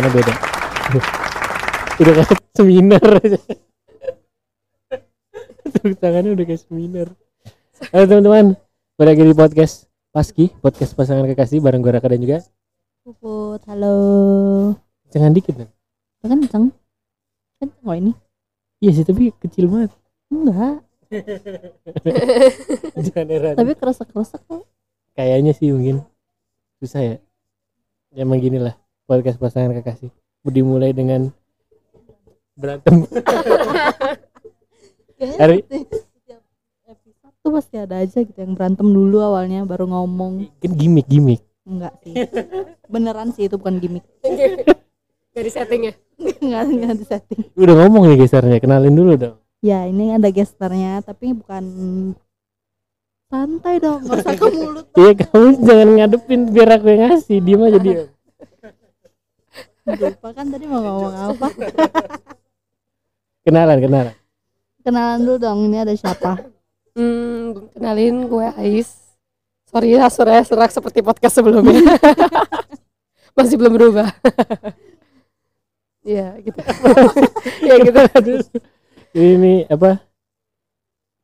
tangannya beda. Udah kayak seminar. Tepuk tangannya udah kayak seminar. Halo teman-teman. Balik lagi di podcast Paski podcast pasangan kekasih bareng gue Raka dan juga Puput, halo. jangan dikit dong Kan kenceng. Kenceng kok ini. iya sih tapi kecil banget. Enggak, jangan heran. Tapi keresek-keresek kok. kayaknya sih mungkin. Susah ya ya. Emang gini lah podcast pasangan kekasih dimulai dengan berantem Hari- tuh pasti ada aja gitu yang berantem dulu awalnya baru ngomong. kan gimmick gimmick Enggak sih. Beneran sih itu bukan gimmick. dari settingnya Enggak, enggak di setting. udah ngomong nih gesernya kenalin dulu dong Ya, ini ada gesternya tapi bukan santai dong, enggak usah ke mulut. iya kamu jangan ngadepin biar aku yang ngasih diem aja dia Lupa kan tadi mau ngomong apa? kenalan kenalan. Kenalan dulu dong, ini ada siapa? hmm, kenalin gue Ais. Sorry ya suaranya serak seperti podcast sebelumnya. Masih belum berubah. Ya gitu. Ya gitu. Ini apa?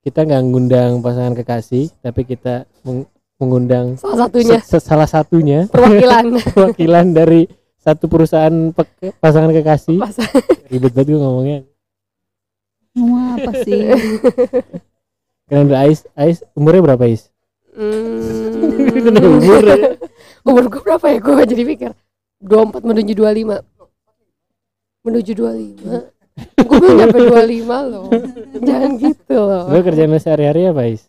Kita nggak ngundang pasangan kekasih tapi kita meng- mengundang salah satunya. se- salah satunya. Perwakilan. Perwakilan dari satu perusahaan pe- pasangan kekasih. Pas- ribet banget gue ngomongnya. Ngomong apa sih? kalian udah Ais? Ais umurnya berapa Ais? Hmm, umur. Umur gue berapa ya? Gue jadi pikir 24 menuju 25 menuju 25 gue belum nyampe 25 loh. Jangan gitu loh. Gue kerjaan sehari-hari apa Ais?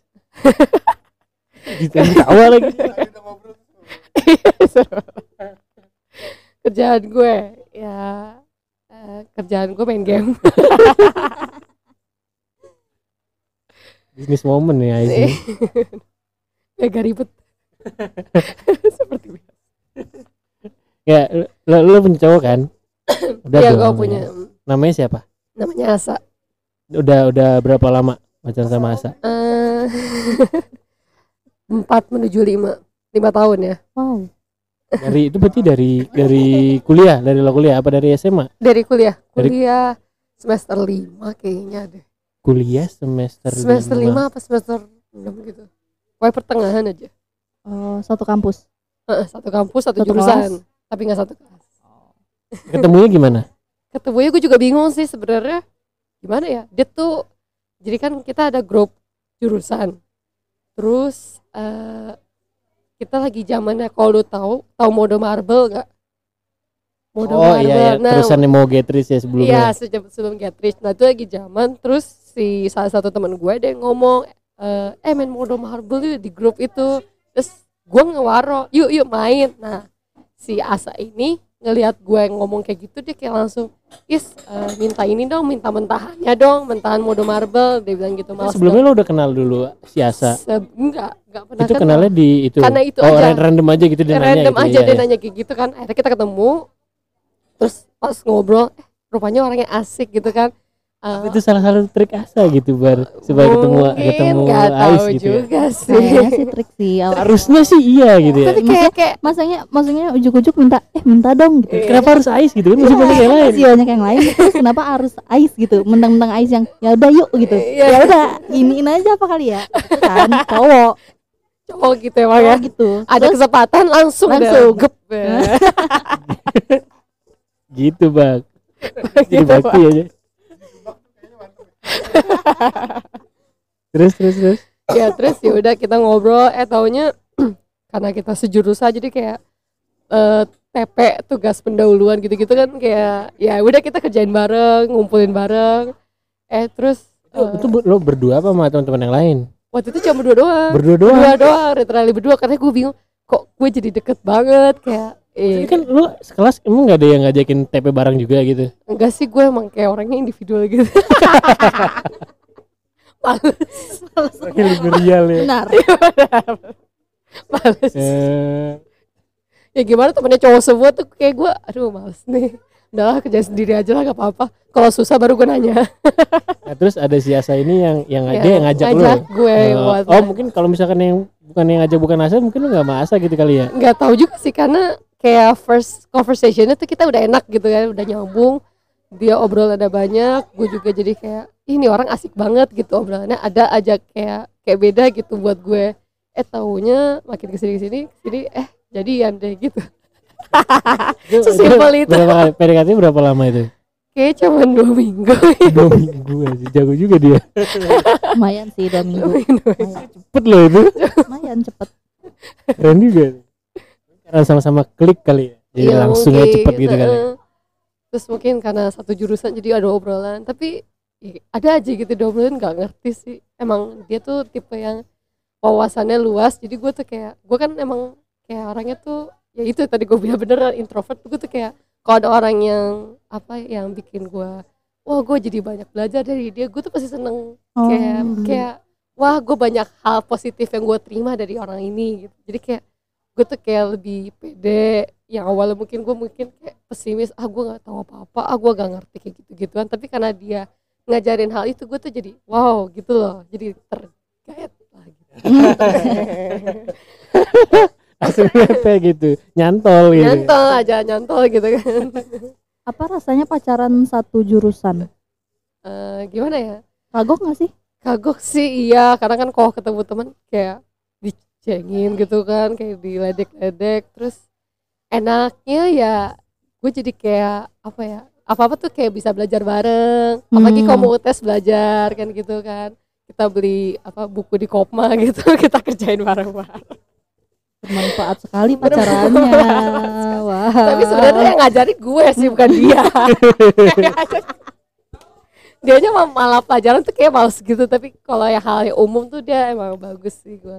Gitu. Tawa lagi kerjaan gue. Ya eh, kerjaan gue main game. Bisnis momen ya ini. agak ribet. Seperti biasa. Ya lo, lo punya cowok kan? Udah ya gue namanya. punya. Namanya siapa? Namanya Asa. Udah udah berapa lama pacaran sama Asa? Eh, empat menuju lima. Lima tahun ya. Wow. Dari itu berarti dari dari kuliah? Dari lo kuliah apa dari SMA dari kuliah. Dari- kuliah semester lima kayaknya deh. Kuliah semester semester lima. lima apa semester enam gitu. Pokoknya pertengahan aja. Oh, satu kampus. Heeh, satu kampus satu, Satu jurusan tapi nggak satu kelas. Ketemunya gimana? Ketemunya gue juga bingung sih sebenarnya. Gimana ya? Dia tuh jadi kan kita ada grup jurusan. Terus eh kita lagi zamannya kalau lu tahu tahu mode marble nggak? Mode oh iya, iya. nah terusannya mau Getris ya iya sebelumnya sejak sebelum get rich nah itu lagi zaman terus si salah satu teman gue dia ngomong eh eh main mode marble yuk di grup itu. Terus gue ngewaro yuk yuk main. Nah si Asa ini ngelihat gue ngomong kayak gitu dia kayak langsung is eh, minta ini dong minta mentahannya dong mentahan mode marble dia bilang gitu malah sebelumnya lo udah kenal dulu si Asa enggak enggak pernah itu kenal. kenalnya di itu Karena itu oh aja. ran- random aja gitu dia nanya random gitu, aja iya, dia iya. nanya kayak gitu kan akhirnya kita ketemu terus pas ngobrol eh, rupanya orangnya asik gitu kan Eh, itu salah satu trik Asa gitu bar supaya ketemu ketemu Ais tahu gitu ya. juga sih Kayaknya sih trik sih. awal. harusnya sih iya gitu ya tapi kayak kayak Masanya, maksudnya ujuk-ujuk minta, eh minta dong gitu. kenapa harus Ais gitu kan masih banyak yang lain Masih banyak yang lain. Terus kenapa harus ais gitu? Mentang-mentang ais yang ya udah yuk gitu. Iya. Ya udah, iniin aja apa kali ya? Kan cowok, cowok gitu emang ya gitu. ada Terus kesempatan langsung Langsung. gep ya. gitu bang jadi Gitu, bakti Pak. aja terus terus terus? Ya terus ya udah kita ngobrol. Eh taunya karena kita sejurusan jadi kayak eh, TP tugas pendahuluan gitu-gitu kan kayak ya udah kita kerjain bareng ngumpulin bareng. Eh terus itu, eh, itu lo berdua apa sama teman-teman yang lain? waktu itu cuma berdua doang. Berdua doang? Berdua doang literally berdua. Karena gue bingung kok gue jadi deket banget kayak Eh, kan lo sekelas emang gak ada yang ngajakin TP bareng juga gitu? Enggak sih gue emang kayak orangnya individual gitu. Males. Pakai libur real ya. Benar. males. Eh, ya gimana temennya cowok semua tuh kayak gue aduh males nih. Udahlah kerja sendiri aja lah gak apa-apa. Kalau susah baru gue nanya. Nah, terus ada si Asa ini yang yang Ya, dia yang ngajak, ngajak lo gue Eh, buat oh mungkin kalau misalkan yang bukan yang ngajak bukan Asa mungkin lo nggak sama Asa gitu kali ya? Nggak tahu juga sih karena kayak first conversationnya tuh kita udah enak gitu kan udah nyambung dia obrol ada banyak gue juga jadi kayak ini orang asik banget gitu obrolannya ada aja kayak kayak beda gitu buat gue. Eh taunya makin ke sini ke sini ke sini eh jadian deh gitu. Itu- Sesimpel itu. berapa kali? PDKT berapa lama itu? Kayak cuma dua minggu. Dua minggu aja jago juga dia. Lumayan sih dua minggu. Lumayan, cepet loh itu. Lumayan cepet. Keren juga karena sama-sama klik kali ya. Jadi Iya, langsungnya mungkin, cepet gitu kali heeh. terus mungkin karena satu jurusan jadi ada obrolan. Tapi ya, ada aja gitu diobrolan nggak ngerti sih. Emang dia tuh tipe yang wawasannya luas. Jadi gue tuh kayak gue kan emang kayak orangnya tuh ya itu tadi gue bilang beneran introvert. Gue tuh kayak kalau ada orang yang apa yang bikin gue wah gue jadi banyak belajar dari dia gue tuh pasti seneng. Kayak Oh. kayak wah gue banyak hal positif yang gue terima dari orang ini gitu. Jadi kayak gue tuh kayak lebih pede. Yang awalnya mungkin gue mungkin kayak pesimis ah gue nggak tahu apa apa ah gue gak ngerti kayak gitu gituan tapi karena dia ngajarin hal itu gue tuh jadi wow gitu loh. Jadi tergait lah gitu. gitu. Nyantol gitu. Nyantol aja nyantol gitu kan. Apa rasanya pacaran satu jurusan? Eh, gimana ya? Kagok gak sih? Kagok sih iya. Karena kan kalau ketemu teman kayak dicengin gitu kan kayak diledek-ledek. Terus enaknya ya gue jadi kayak apa ya apa apa tuh kayak bisa belajar bareng. Apalagi Hmm. kalau mau tes belajar kan gitu kan. Kita beli apa buku di Kopma gitu kita kerjain bareng-bareng. Bermanfaat sekali pacarannya. Wah tapi sebenarnya yang ngajarin gue sih bukan dia. Dianya mah malah pelajaran tuh kayak males gitu. Tapi kalau yang hal yang umum tuh dia emang bagus sih gue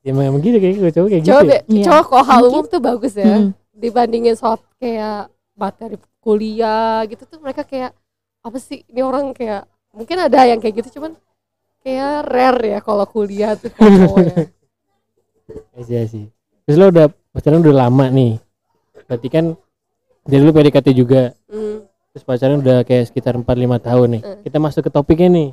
ya emang, emang gitu kayak gue cowok kayak coba gitu ya. Iya. coba kalau hal umum tuh bagus ya Hmm. dibandingin soal kayak materi kuliah gitu tuh mereka kayak apa sih ini orang kayak mungkin ada yang kayak gitu cuman kayak rare ya kalau kuliah tuh kalau cowok ya Iya sih terus lo udah pacaran udah lama nih berarti kan dari lu PDKT juga Hmm, terus pacaran udah kayak sekitar 4-5 tahun nih Hmm. kita masuk ke topiknya nih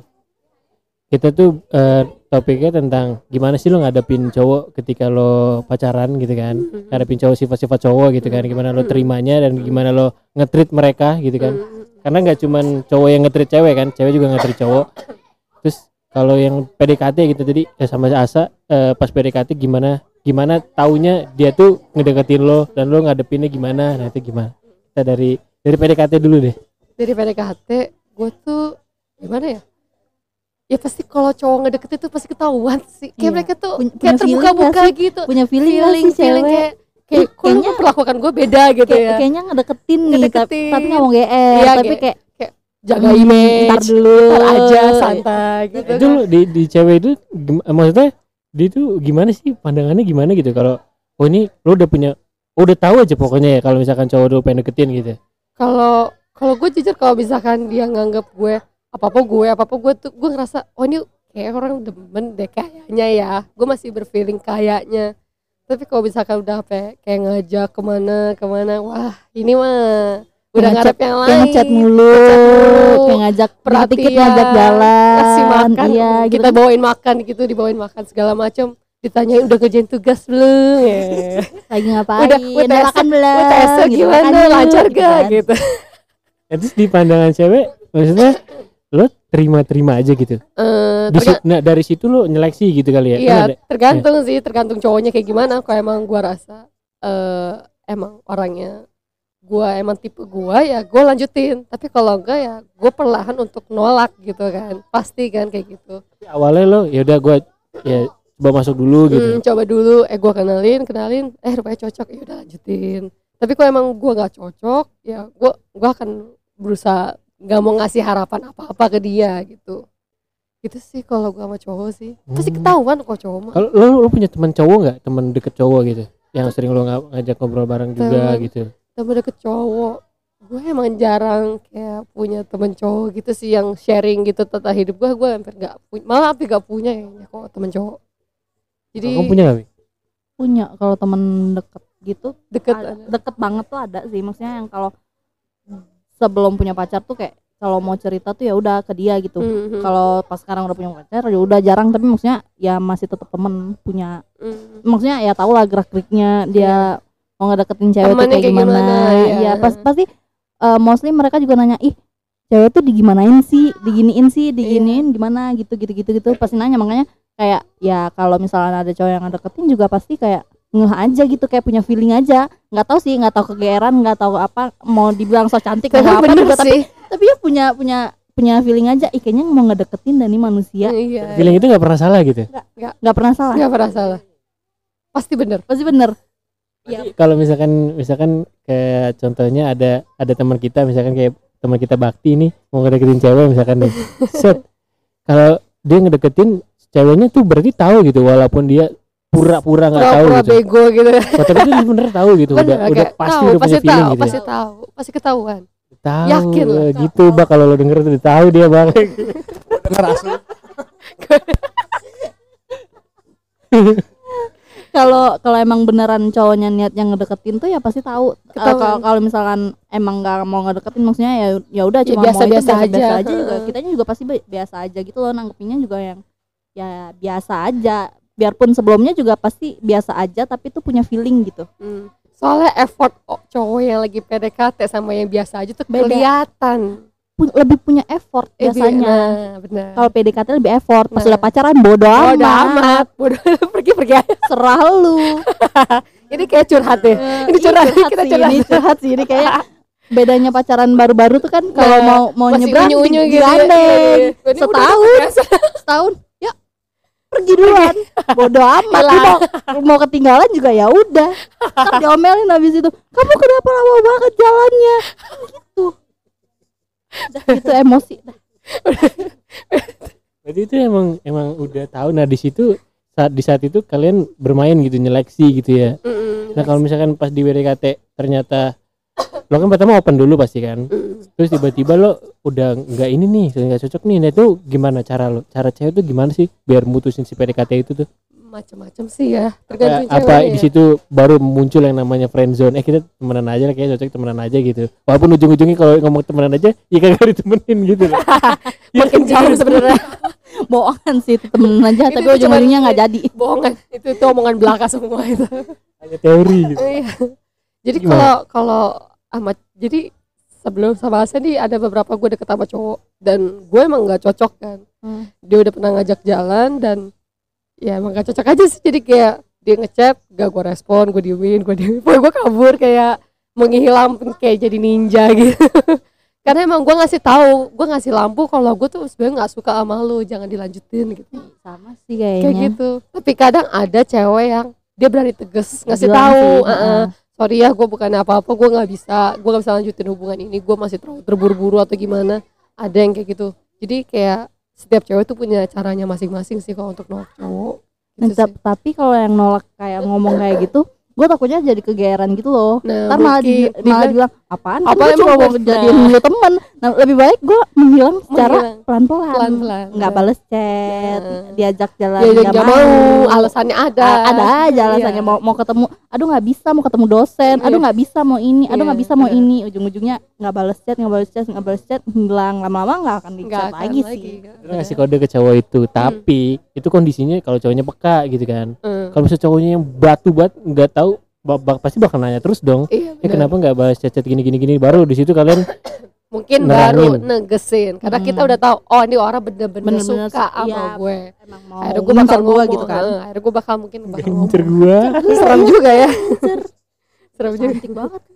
kita tuh eh, topiknya tentang gimana sih lo ngadepin cowok ketika lo pacaran gitu kan. Hmm, ngadepin cowok sifat-sifat cowok gitu kan gimana lo terimanya dan gimana lo ngetrit mereka gitu kan. Hmm, karena nggak cuman cowok yang ngetrit cewek kan cewek juga ngetrit cowok. Terus kalau yang PDKT gitu tadi ya sama Asa eh, pas PDKT gimana gimana taunya dia tuh ngedeketin lo dan lo ngadepinnya gimana nah itu gimana? Kita dari dari PDKT dulu deh. Dari PDKT gue tuh gimana ya ya pasti kalau cowok ngedeket itu pasti ketahuan sih. Kayak Iya. mereka tuh Punya- kayak terbuka-buka gak gitu. Punya feeling, gak feeling sih feeling cewek? kayak kayak kok lu Kayaknya- memperlakukan gue beda gitu Kayak- ya? kayaknya ngedeketin nih tapi, Ngedeketin. tapi nggak mau GR Iya, tapi kayak- kayak jaga "Hmm, image ntar dulu. ntar aja santai gitu itu lo di di cewek itu eh, maksudnya dia tuh gimana sih? Pandangannya gimana gitu? Kalau oh ini lo udah punya oh, udah tahu aja pokoknya ya kalau misalkan cowok lo pengen deketin gitu kalau kalau gue jujur kalau misalkan dia nganggap gue apa apa gue apa apa gue tuh gue ngerasa oh ini kayak orang demen deh kayaknya ya. Gue masih berfeeling kayaknya. Tapi kalau misalkan udah apa kayak ngajak ke mana ke mana wah ini mah udah ngarep yang lain kayak ngechat mulu, kayak ngajak perhatian, dikit ngajak jalan. Kasih makan. Iya gitu. kita bawain makan gitu dibawain makan segala macam. Ditanyain udah kerjain tugas belum? Ya. Lagi ngapain? Udah udah makan belum? UTS gitu, gimana? Makan yuk, lancar gitu gak kan. gitu. Ya, terus di pandangan cewek maksudnya lo terima-terima aja gitu Di si- nah dari situ lo nyeleksi gitu kali ya Iya, Kan tergantung sih, tergantung cowoknya kayak gimana. Kalau emang gua rasa eh emang orangnya gua emang tipe gua ya gua lanjutin. Tapi kalau enggak ya gua perlahan untuk nolak gitu kan. Pasti kan kayak gitu. Tapi awalnya lo ya udah gue ya coba masuk dulu gitu Hmm, coba dulu eh gua kenalin, kenalin, eh rupanya cocok ya udah lanjutin. Tapi kalau emang gua nggak cocok, ya gua gua akan berusaha nggak mau ngasih harapan apa-apa ke dia gitu. Gitu sih kalau gua sama cowok sih. Pasti Hmm. ketahuan kok cowok mah. kalau lo, lo punya teman cowok nggak teman deket cowok gitu yang sering lo nga- ngajak ngobrol bareng juga Temen. gitu temen deket cowok gue emang jarang kayak punya temen cowok gitu sih yang sharing gitu tentang hidup gue gue hampir nggak punya malah hampir gak punya ya kok temen cowok jadi kamu punya nggak Wi? punya kalau temen deket gitu deket ada- deket banget tuh ada sih maksudnya yang kalau sebelum punya pacar tuh kayak kalau mau cerita tuh ya udah ke dia gitu. Mhm, kalau pas sekarang udah punya pacar ya udah jarang tapi maksudnya ya masih tetap temen punya mhm. maksudnya ya tau lah gerak geriknya dia mau ngedeketin cewek tuh kayak kayak gimana, gimana, iya. iya pas pasti eh, mostly mereka juga nanya ih cewek tuh digimanain sih? Diginiin sih? Diginiin? Gimana? Gitu gitu gitu gitu. Pasti nanya makanya kayak ya kalau misalnya ada cowok yang ngedeketin juga pasti kayak ngeh aja gitu kayak punya feeling aja. Nggak tahu sih nggak tahu kegeeran nggak tahu apa mau dibilang so cantik mau apa bener juga tapi sih. tapi ya punya punya punya feeling aja. Ih kayaknya mau ngedeketin dan ini manusia. Iya. Feeling itu nggak pernah salah gitu nggak pernah salah. Nggak pernah salah. Pasti bener. Pasti bener. Iya. Jadi kalau misalkan misalkan kayak contohnya ada ada teman kita misalkan kayak teman kita Bakti nih mau ngedeketin cewek misalkan nih. Set. Kalau dia ngedeketin ceweknya tuh berarti tahu gitu walaupun dia pura-pura nggak tahu pura-pura gitu bego gitu Oh, tapi dia bener tahu gitu bener udah udah pasti tahu udah pasti punya feeling tahu gitu pasti ya. tahu pasti ketahuan tahu yakin lah. eh, gitu bak kalau lo denger tuh tahu dia bang Denger asli. kalau kalau emang beneran cowoknya niat yang ngedeketin tuh ya pasti tahu Eh, Ketahuan. kalau kalau misalkan emang nggak mau ngedeketin maksudnya ya ya udah Ya cuma biasa- mau itu biasa aja. aja juga kitanya juga pasti bi- biasa aja gitu loh nanggepinnya juga yang ya biasa aja biarpun sebelumnya juga pasti biasa aja tapi tuh punya feeling gitu Hmm. Soalnya effort cowok yang lagi PDKT sama yang biasa aja tuh Beda. kelihatan. Pu- lebih punya effort Eh, bi- biasanya Nah, kalau PDKT lebih effort pas Nah. udah pacaran bodo Bodo amat amat, bodo pergi pergi aja. serah lu Ini kayak curhat deh. Eh, Ini ih, curhat, kita sih, curhat. ini curhat sih ini kayak bedanya pacaran baru-baru tuh kan kalau Nah, mau mau nyebrang gitu. digandeng. Iya. Ini udah Setahun. setahun ya pergi duluan. Bodo amat. Lu mau mau ketinggalan juga ya udah. Diomelin habis itu. Kamu kenapa lama banget jalannya? Gitu. Udah gitu emosi. Dah. Berarti itu emang emang udah tahu. Nah di situ saat di saat itu kalian bermain gitu nyeleksi gitu ya. Mm-mm. nah kalau misalkan pas di WDKT ternyata lo kan pertama open dulu pasti kan. Mm-mm. terus tiba-tiba lo udah nggak ini nih nggak cocok nih. Nah itu gimana cara lo cara cewek tuh gimana sih biar mutusin si PDKT itu tuh? Macam-macam sih ya apa, tergantung apa di ya. situ baru muncul yang namanya friend zone? Eh kita temenan aja lah kayak cocok temenan aja gitu. Walaupun ujung-ujungnya kalau ngomong temenan aja ya kagak ditemenin gitu loh. Makin jauh sebenarnya. Bohongan sih itu temen aja Itu tapi ujung-ujungnya nggak jadi. bohongan. Itu itu omongan belaka semua itu. Hanya teori gitu. Iya. jadi kalau kalau amat jadi sebelum sama Asen nih ada beberapa gue deket sama cowok. Dan gue emang nggak cocok kan. Hmm. dia udah pernah ngajak jalan dan ya emang gak cocok aja sih. Jadi kayak dia ngechat gak gue respon gue diemin gue diemin. Pokoknya gue kabur kayak menghilang kayak jadi ninja gitu. Karena emang gue ngasih tahu gue ngasih lampu kalau gue tuh sebenarnya nggak suka sama lu jangan dilanjutin gitu. Sama sih kayak kayaknya gitu. Tapi kadang ada cewek yang dia berani tegas ngasih tahu sih, "Eh, eh, heeh. Sorry ya gue bukan apa-apa gue nggak bisa gue nggak bisa lanjutin hubungan ini gue masih terlalu terburu-buru atau gimana. Ada yang kayak gitu. Jadi kayak setiap cewek tuh punya caranya masing-masing sih kalau untuk nolak cowok. Nah, gitu tap- tapi kalau yang nolak kayak ngomong kayak gitu gue takutnya jadi kegeeran gitu loh. Nah, ntar malah, di, malah bilang apaan? Kan Apa cuma emang mau bener?" jadiin lu temen? Nah lebih baik gue menghilang secara Menghilang. pelan-pelan. Pelan-pelan. nggak bales chat Nah. diajak jalan dia nggak mau. Alasannya ada. A- ada aja alasannya. Iya. mau mau ketemu aduh nggak bisa mau ketemu dosen. Aduh Iya. nggak bisa mau ini. Aduh nggak Iya, bisa mau ini. Ujung-ujungnya nggak bales chat nggak bales chat nggak bales chat hilang lama-lama nggak akan di nggak akan lagi, lagi. sih. Kan. Ngasih kode ke cowok itu? Tapi itu kondisinya kalau cowoknya peka gitu kan. Hmm. kalau misalnya cowoknya yang batu banget nggak tahu bak- bak- pasti bakal nanya terus dong. Iya ya kenapa nggak bahas chat-chat gini gini gini baru di situ kalian mungkin nerangin. baru negesin. Karena kita Hmm. udah tahu oh ini orang bener-bener Bener-bener suka su- sama iya. gue. emang mau. Akhirnya gue bakal ngomong gitu kan? akhirnya gue bakal mungkin bakal gua? Serem juga ya. Serem juga. Cantik banget.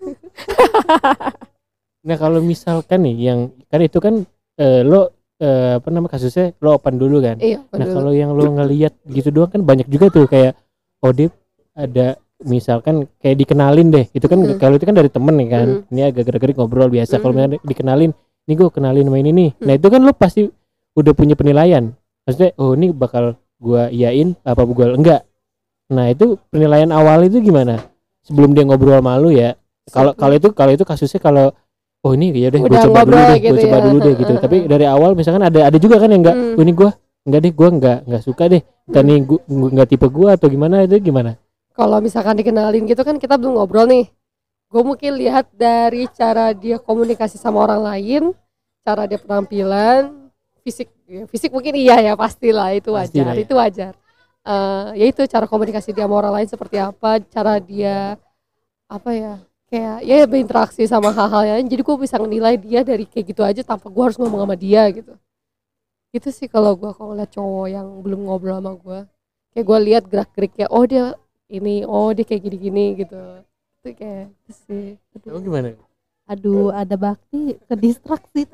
Nah kalau misalkan nih yang kan itu kan eh, lo eh, apa nama kasusnya lo open dulu kan? Iya nah kalau yang lo ngelihat gitu doang kan banyak juga tuh kayak oh dia ada misalkan kayak dikenalin deh itu kan Mm. kalau itu kan dari temen nih kan Mm. ini agak gerak-gerik ngobrol biasa kalau Mm. misalnya dikenalin ini gue kenalin sama ini nih. Nah itu kan lo pasti udah punya penilaian. Maksudnya oh ini bakal gua iyain apa gua enggak? Nah itu penilaian awal itu gimana? Sebelum dia ngobrol malu ya kalau kalau itu kalau itu kasusnya kalau oh ini ya deh gue coba dulu deh gitu gue coba ya. dulu deh gitu. Tapi dari awal misalkan ada ada juga kan yang enggak Hmm. oh, ini gua enggak deh gua enggak enggak suka deh. Dan nih gua gua enggak tipe gua atau gimana itu gimana kalau misalkan dikenalin gitu kan kita belum ngobrol nih. Gue mungkin lihat dari cara dia komunikasi sama orang lain cara dia penampilan fisik ya, fisik mungkin iya ya pastilah itu wajar Pastilah ya. itu wajar. Eh, ya itu cara komunikasi dia sama orang lain seperti apa cara dia apa ya kayak ya berinteraksi sama hal-hal yang jadi gue bisa nilai dia dari kayak gitu aja tanpa gue harus ngomong sama dia gitu. Itu sih kalau gue kalau ngeliat cowok yang belum ngobrol sama gue kayak gue lihat gerak geriknya oh dia ini oh dia kayak gini-gini gitu. Itu kayak itu sih. Kamu gimana? aduh ada bakti ke distraksi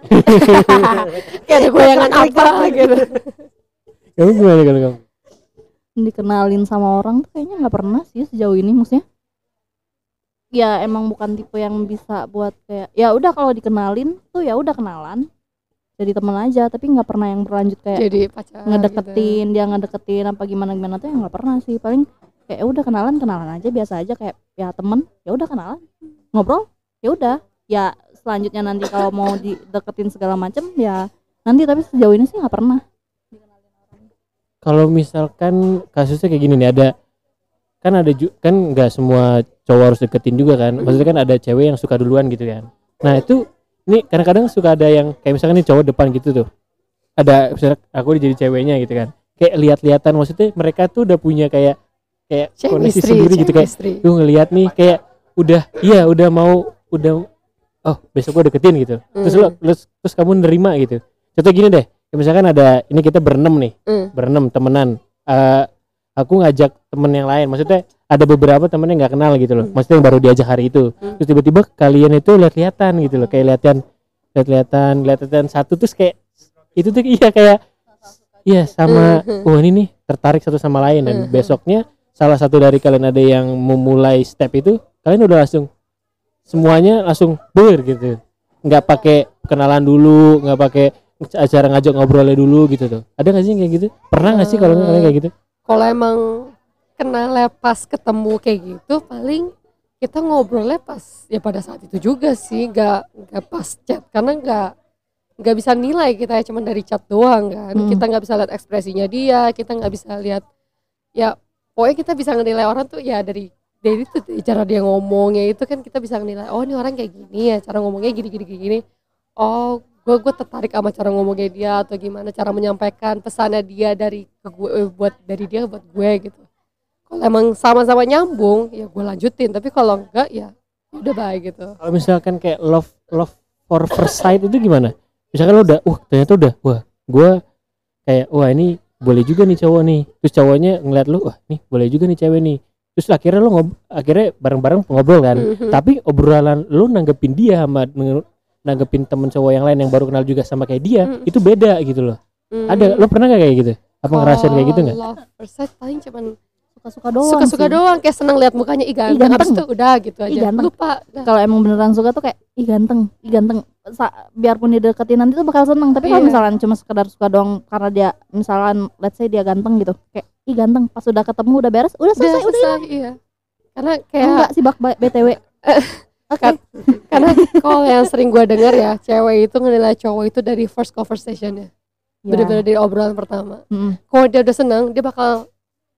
kayak ada goyangan apa gitu. Kamu gimana kalau kamu? dikenalin sama orang tuh kayaknya nggak pernah sih sejauh ini maksudnya. Ya emang bukan tipe yang bisa buat kayak ya udah kalau dikenalin tuh ya udah kenalan. Jadi teman aja tapi nggak pernah yang berlanjut kayak jadi pacar gitu. ngedeketin dia ngedeketin apa gimana gimana tuh ya nggak pernah sih. Paling kayak ya udah kenalan kenalan aja biasa aja kayak ya temen ya udah kenalan ngobrol ya udah ya selanjutnya nanti kalau mau dideketin segala macem ya nanti tapi sejauh ini sih nggak pernah Kalau misalkan kasusnya kayak gini nih ada kan ada kan nggak semua cowok harus deketin juga kan. Maksudnya kan ada cewek yang suka duluan gitu kan. Nah itu ini kadang-kadang suka ada yang kayak misalkan nih cowok depan gitu tuh. Ada misalnya aku jadi ceweknya gitu kan. Kayak lihat-lihatan maksudnya mereka tuh udah punya kayak kayak koneksi chemistry sendiri gitu kayak lu ngelihat nih kayak udah iya udah mau udah oh besok gua deketin gitu terus Hmm. lo terus, terus kamu nerima gitu contoh gini deh misalkan ada ini kita berenam nih Hmm. berenam temenan Eh aku ngajak temen yang lain maksudnya ada beberapa temen yang nggak kenal gitu loh Hmm. maksudnya yang baru diajak hari itu Hmm. terus tiba-tiba kalian itu lihat-lihatan gitu loh kayak lihatan lihat-lihatan lihat-lihatan satu terus kayak itu tuh iya kayak iya sama Hmm. oh ini nih tertarik satu sama lain dan Hmm. besoknya salah satu dari kalian ada yang memulai step itu kalian udah langsung semuanya langsung ber gitu. Nggak pakai kenalan dulu nggak pakai acara ngajak ngobrolnya dulu gitu tuh. Ada nggak sih yang kayak gitu? Pernah nggak sih kalau Eh, kalian kayak gitu? kalau emang kenal pas ketemu kayak gitu paling kita ngobrolnya pas ya pada saat itu juga sih nggak nggak pas chat. Karena nggak nggak bisa nilai kita ya cuma dari chat doang kan. Hmm. kita nggak bisa lihat ekspresinya dia kita nggak bisa lihat ya pokoknya kita bisa menilai orang tuh ya dari dari itu cara dia ngomongnya itu kan kita bisa menilai oh ini orang kayak gini ya cara ngomongnya gini gini gini, oh gue gue tertarik sama cara ngomongnya dia atau gimana cara menyampaikan pesannya dia dari ke gue eh, buat dari dia buat gue gitu. Kalau emang sama-sama nyambung ya gue lanjutin tapi kalau enggak ya udah baik gitu. Kalau misalkan kayak love love for first sight itu gimana? Misalkan lo udah wah ternyata udah wah gue kayak wah ini boleh juga nih cowok nih. Terus cowoknya ngeliat lu wah nih boleh juga nih cewek nih. Terus akhirnya lo ngob akhirnya bareng-bareng ngobrol kan. Mhm. tapi obrolan lu nanggepin dia sama nanggepin temen cowok yang lain yang baru kenal juga sama kayak dia Mm. itu beda gitu loh. Ada lo pernah gak kayak gitu? Apa ngerasain kayak gitu nggak? Love first sight paling cuman suka-suka doang suka-suka doang kayak seneng lihat mukanya ih ganteng, ganteng. abis itu udah gitu aja. ganteng. lupa. Dah. kalau emang beneran suka tuh kayak ih ganteng ih ganteng. Sa- biarpun dideketin nanti tuh bakal seneng tapi kalau Iya. misalkan cuma sekedar suka doang karena dia misalkan let's say dia ganteng gitu kayak ih ganteng. Pas udah ketemu udah beres udah udah selesai udah, selesai iya. Karena kayak enggak sih bak ba- btw oke. Kan- karena kalau yang sering gue dengar ya cewek itu ngenilai cowok itu dari first conversationnya. Ya. bener-bener dari obrolan pertama. Mm-mm. kalau dia udah seneng dia bakal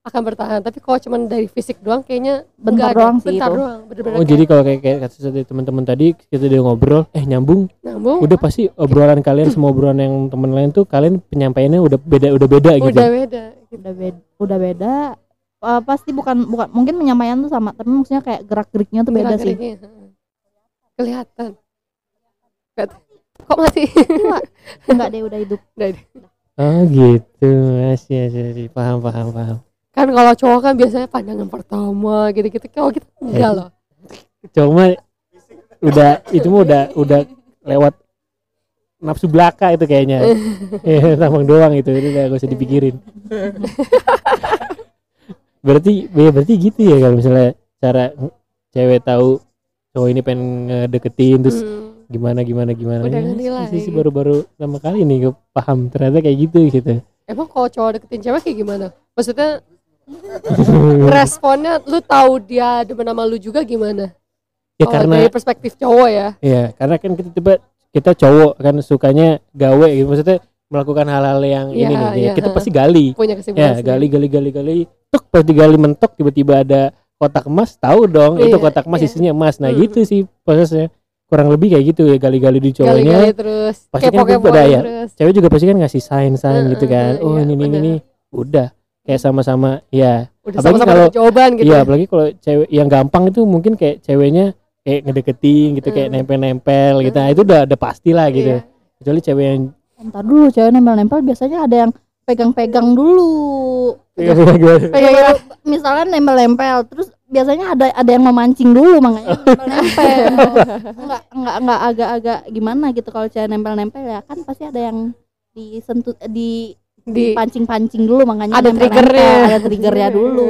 akan bertahan. Tapi kalau cuman dari fisik doang kayaknya Bentar doang sih bentar itu. doang bener-bener oh jadi kalau kayak kayak kata tadi teman-teman tadi kita udah ngobrol eh nyambung. Nyambung. Udah pasti obrolan kalian semua obrolan yang temen lain tuh kalian penyampaiannya udah beda udah beda gitu. Udah beda. Udah beda udah beda. Eh, pasti bukan bukan mungkin penyampaian tuh sama tapi maksudnya kayak gerak geriknya tuh beda sih. Kelihatan. Kelihatan. kok mati enggak. Deh udah hidup. Udah deh. oh gitu. Masih masih. Paham paham paham kan kalau cowok kan biasanya pandangan pertama gitu-gitu. Kalau kita enggak Eh. loh cuma udah itu mah udah udah lewat nafsu belaka itu kayaknya. Ya tampang doang itu jadi nggak usah dipikirin. Berarti ya berarti gitu ya kalau misalnya cara cewek tahu cowok ini pengen ngedeketin terus Hmm. gimana gimana gimana. Udah Ya, sih baru-baru pertama kali nih gue paham ternyata kayak gitu gitu. Emang kalau cowok deketin cewek kayak gimana? Maksudnya responnya lu tahu dia demen sama lu juga gimana? Ya Kalau karena dari perspektif cowok ya. Ya karena kan kita tiba kita cowok kan sukanya gawe gitu. Maksudnya melakukan hal-hal yang Iya, ini nih iya, kita ha. pasti gali. Punya ya kesimpulan sendiri. gali gali gali gali. Tuk pas digali mentok tiba-tiba ada kotak emas tahu dong itu Iya, kotak emas iya. isinya emas. Nah Hmm. gitu sih prosesnya. Kurang lebih kayak gitu ya gali-gali di cowoknya. Gali-gali terus. Pasti kan kepo-kepoan beda ya. terus. cewek juga pasti kan ngasih sign sign Heeh, gitu kan. oh iya, ini ini ini. Udah kayak sama-sama ya udah Apalagi sama-sama kalau- jawaban gitu iya ya. apalagi kalau cewek yang gampang itu mungkin kayak ceweknya kayak ngedeketin gitu kayak Hmm. nempel-nempel gitu nah itu udah udah pasti lah gitu Iya. kecuali cewek yang Ntar dulu cewek nempel-nempel biasanya ada yang pegang-pegang dulu. Iya, gimana? Kayak gitu. Misalnya nempel-nempel terus biasanya ada ada yang memancing dulu makanya nempel-nempel. enggak enggak enggak agak-agak gimana gitu kalau cewek nempel-nempel ya kan pasti ada yang disentuh di di pancing-pancing dulu makanya Ada triggernya. ada triggernya dulu.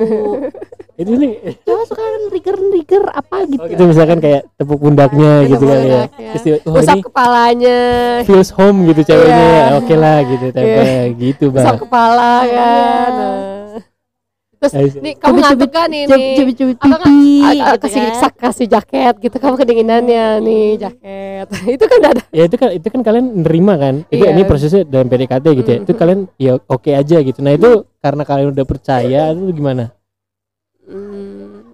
Itu nih. Cowok suka kan trigger-trigger apa gitu. itu misalkan kayak tepuk pundaknya gitu kali ya. terus oh usap kepalanya. feels home gitu ceweknya. Iya. oke lah gitu tempel gitu usap bang kepala Iya. kan nah. Terus Nice. nih kamu ngantuk kan ini cubit-cubit Apa nggak? pipi gitu kasih kan. sak- kasih jaket gitu. Kamu kedinginannya nih jaket. Itu kan ada. Ya itu kan itu kan kalian nerima kan? Itu Iya. ini prosesnya dalam PDKT gitu ya. Itu Mhm. kalian ya oke aja gitu. Nah itu karena kalian udah percaya itu gimana? Hmm,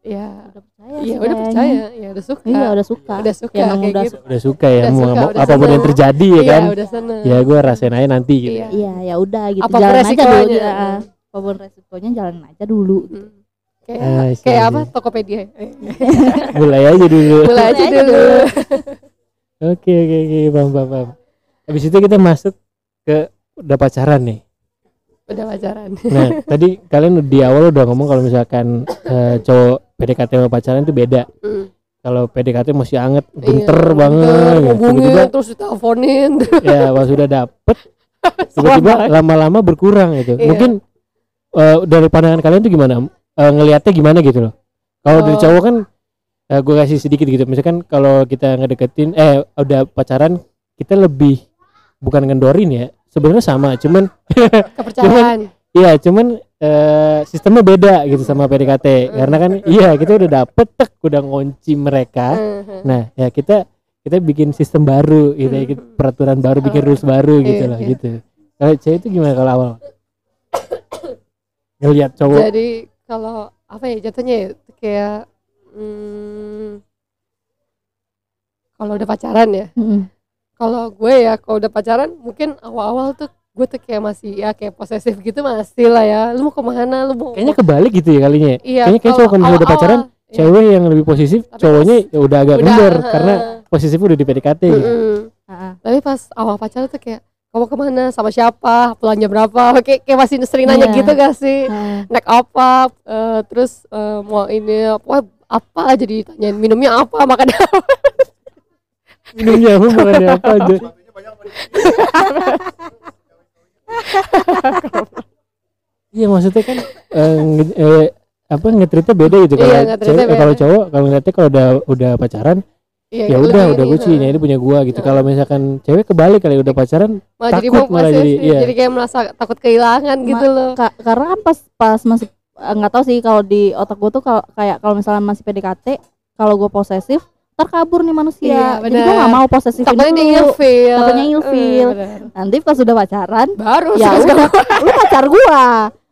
ya. Udah percaya iya sih udah percaya. Ya udah suka. Iya udah suka. Udah suka Emang kayak udah gitu. Udah suka ya Udah mau suka, mau udah apa pun seneng. yang terjadi ya iya kan? udah seneng. Ya gue rasain aja nanti gitu. Iya. Iya ya udah gitu. Apa pun jalan aja dulu resikonya. ya. Apa pun resikonya jalan aja dulu Hmm. kayak Ah, iya, kayak iya. apa? Tokopedia. Mulai aja dulu. Mulai aja dulu. oke oke oke. Paham paham paham. Habis itu kita masuk ke udah pacaran nih. Udah pacaran. Nah tadi kalian di awal udah ngomong kalau misalkan eh, cowok PDKT sama pacaran itu beda. Hmm. kalau PDKT masih anget Iya, genter bentar, banget. ngubungin tiba-tiba terus diteleponin. Ya pas sudah dapet tiba-tiba lama-lama berkurang gitu. Iya. mungkin eh, dari pandangan kalian tuh gimana? Eh, ngelihatnya gimana gitu loh? Kalau dari Oh. cowok kan gue kasih sedikit gitu. Misalkan kalau kita ngedeketin eh udah pacaran kita lebih bukan ngendorin ya sebenarnya sama. Cuman kepercayaan. iya cuman eh, sistemnya beda gitu sama PDKT karena kan iya kita udah dapet tek udah ngunci mereka. Hmm. nah ya kita kita bikin sistem baru gitu ya, kita- peraturan baru bikin rules baru gitu Iya, loh iya. gitu. Kalau cewek itu gimana kalau awal ngelihat cowok jadi kalau apa ya jatuhnya ya kayak hmm, kalau udah pacaran ya Mm-mm. kalau gue ya kalau udah pacaran mungkin awal-awal tuh gue tuh kayak masih ya kayak posesif gitu masih lah ya lu mau ke mana lu mau kayaknya kebalik gitu ya kalinya ya. iya kayaknya kayak cowok kalau udah pacaran iya. cewek yang lebih posesif Tapi cowoknya ya udah agak heeh. karena posesifnya udah di PDKT gitu. Mm-mm. Ah, tapi pas awal pacaran tuh kayak kamu ke mana? Sama siapa? Pulangnya berapa? Kayak kayak masih sering nanya Iya. gitu gak sih? Ah. naik apa? Eh, terus eh, mau ini apa? Apa jadi tanyain minumnya apa? Makan apa? Minumnya apa? Makannya apa aja? Iya maksudnya kan eh, eh, apa ngetritnya beda gitu. Kalau Iya, cewek eh, kalau beda. cowok kalau ngeliatnya kalau udah udah pacaran Iya, ya gitu, udah udah gue sih ini punya gua gitu Heeh. kalau misalkan cewek kebalik kali udah pacaran malah jadi takut mau malah jadi, posesif, iya. jadi kayak merasa takut kehilangan Ma- gitu loh Ka- karena kan pas pas masih eh, nggak tahu sih kalau di otak gue tuh kalau kayak kalau misalnya masih PDKT kalau gue posesif ntar kabur nih manusia Iya, jadi gue nggak mau posesifin takutnya dia dulu ilfeel Takutnya ilfeel. Eh, benar. nanti pas sudah pacaran baru ya udah lu pacar gua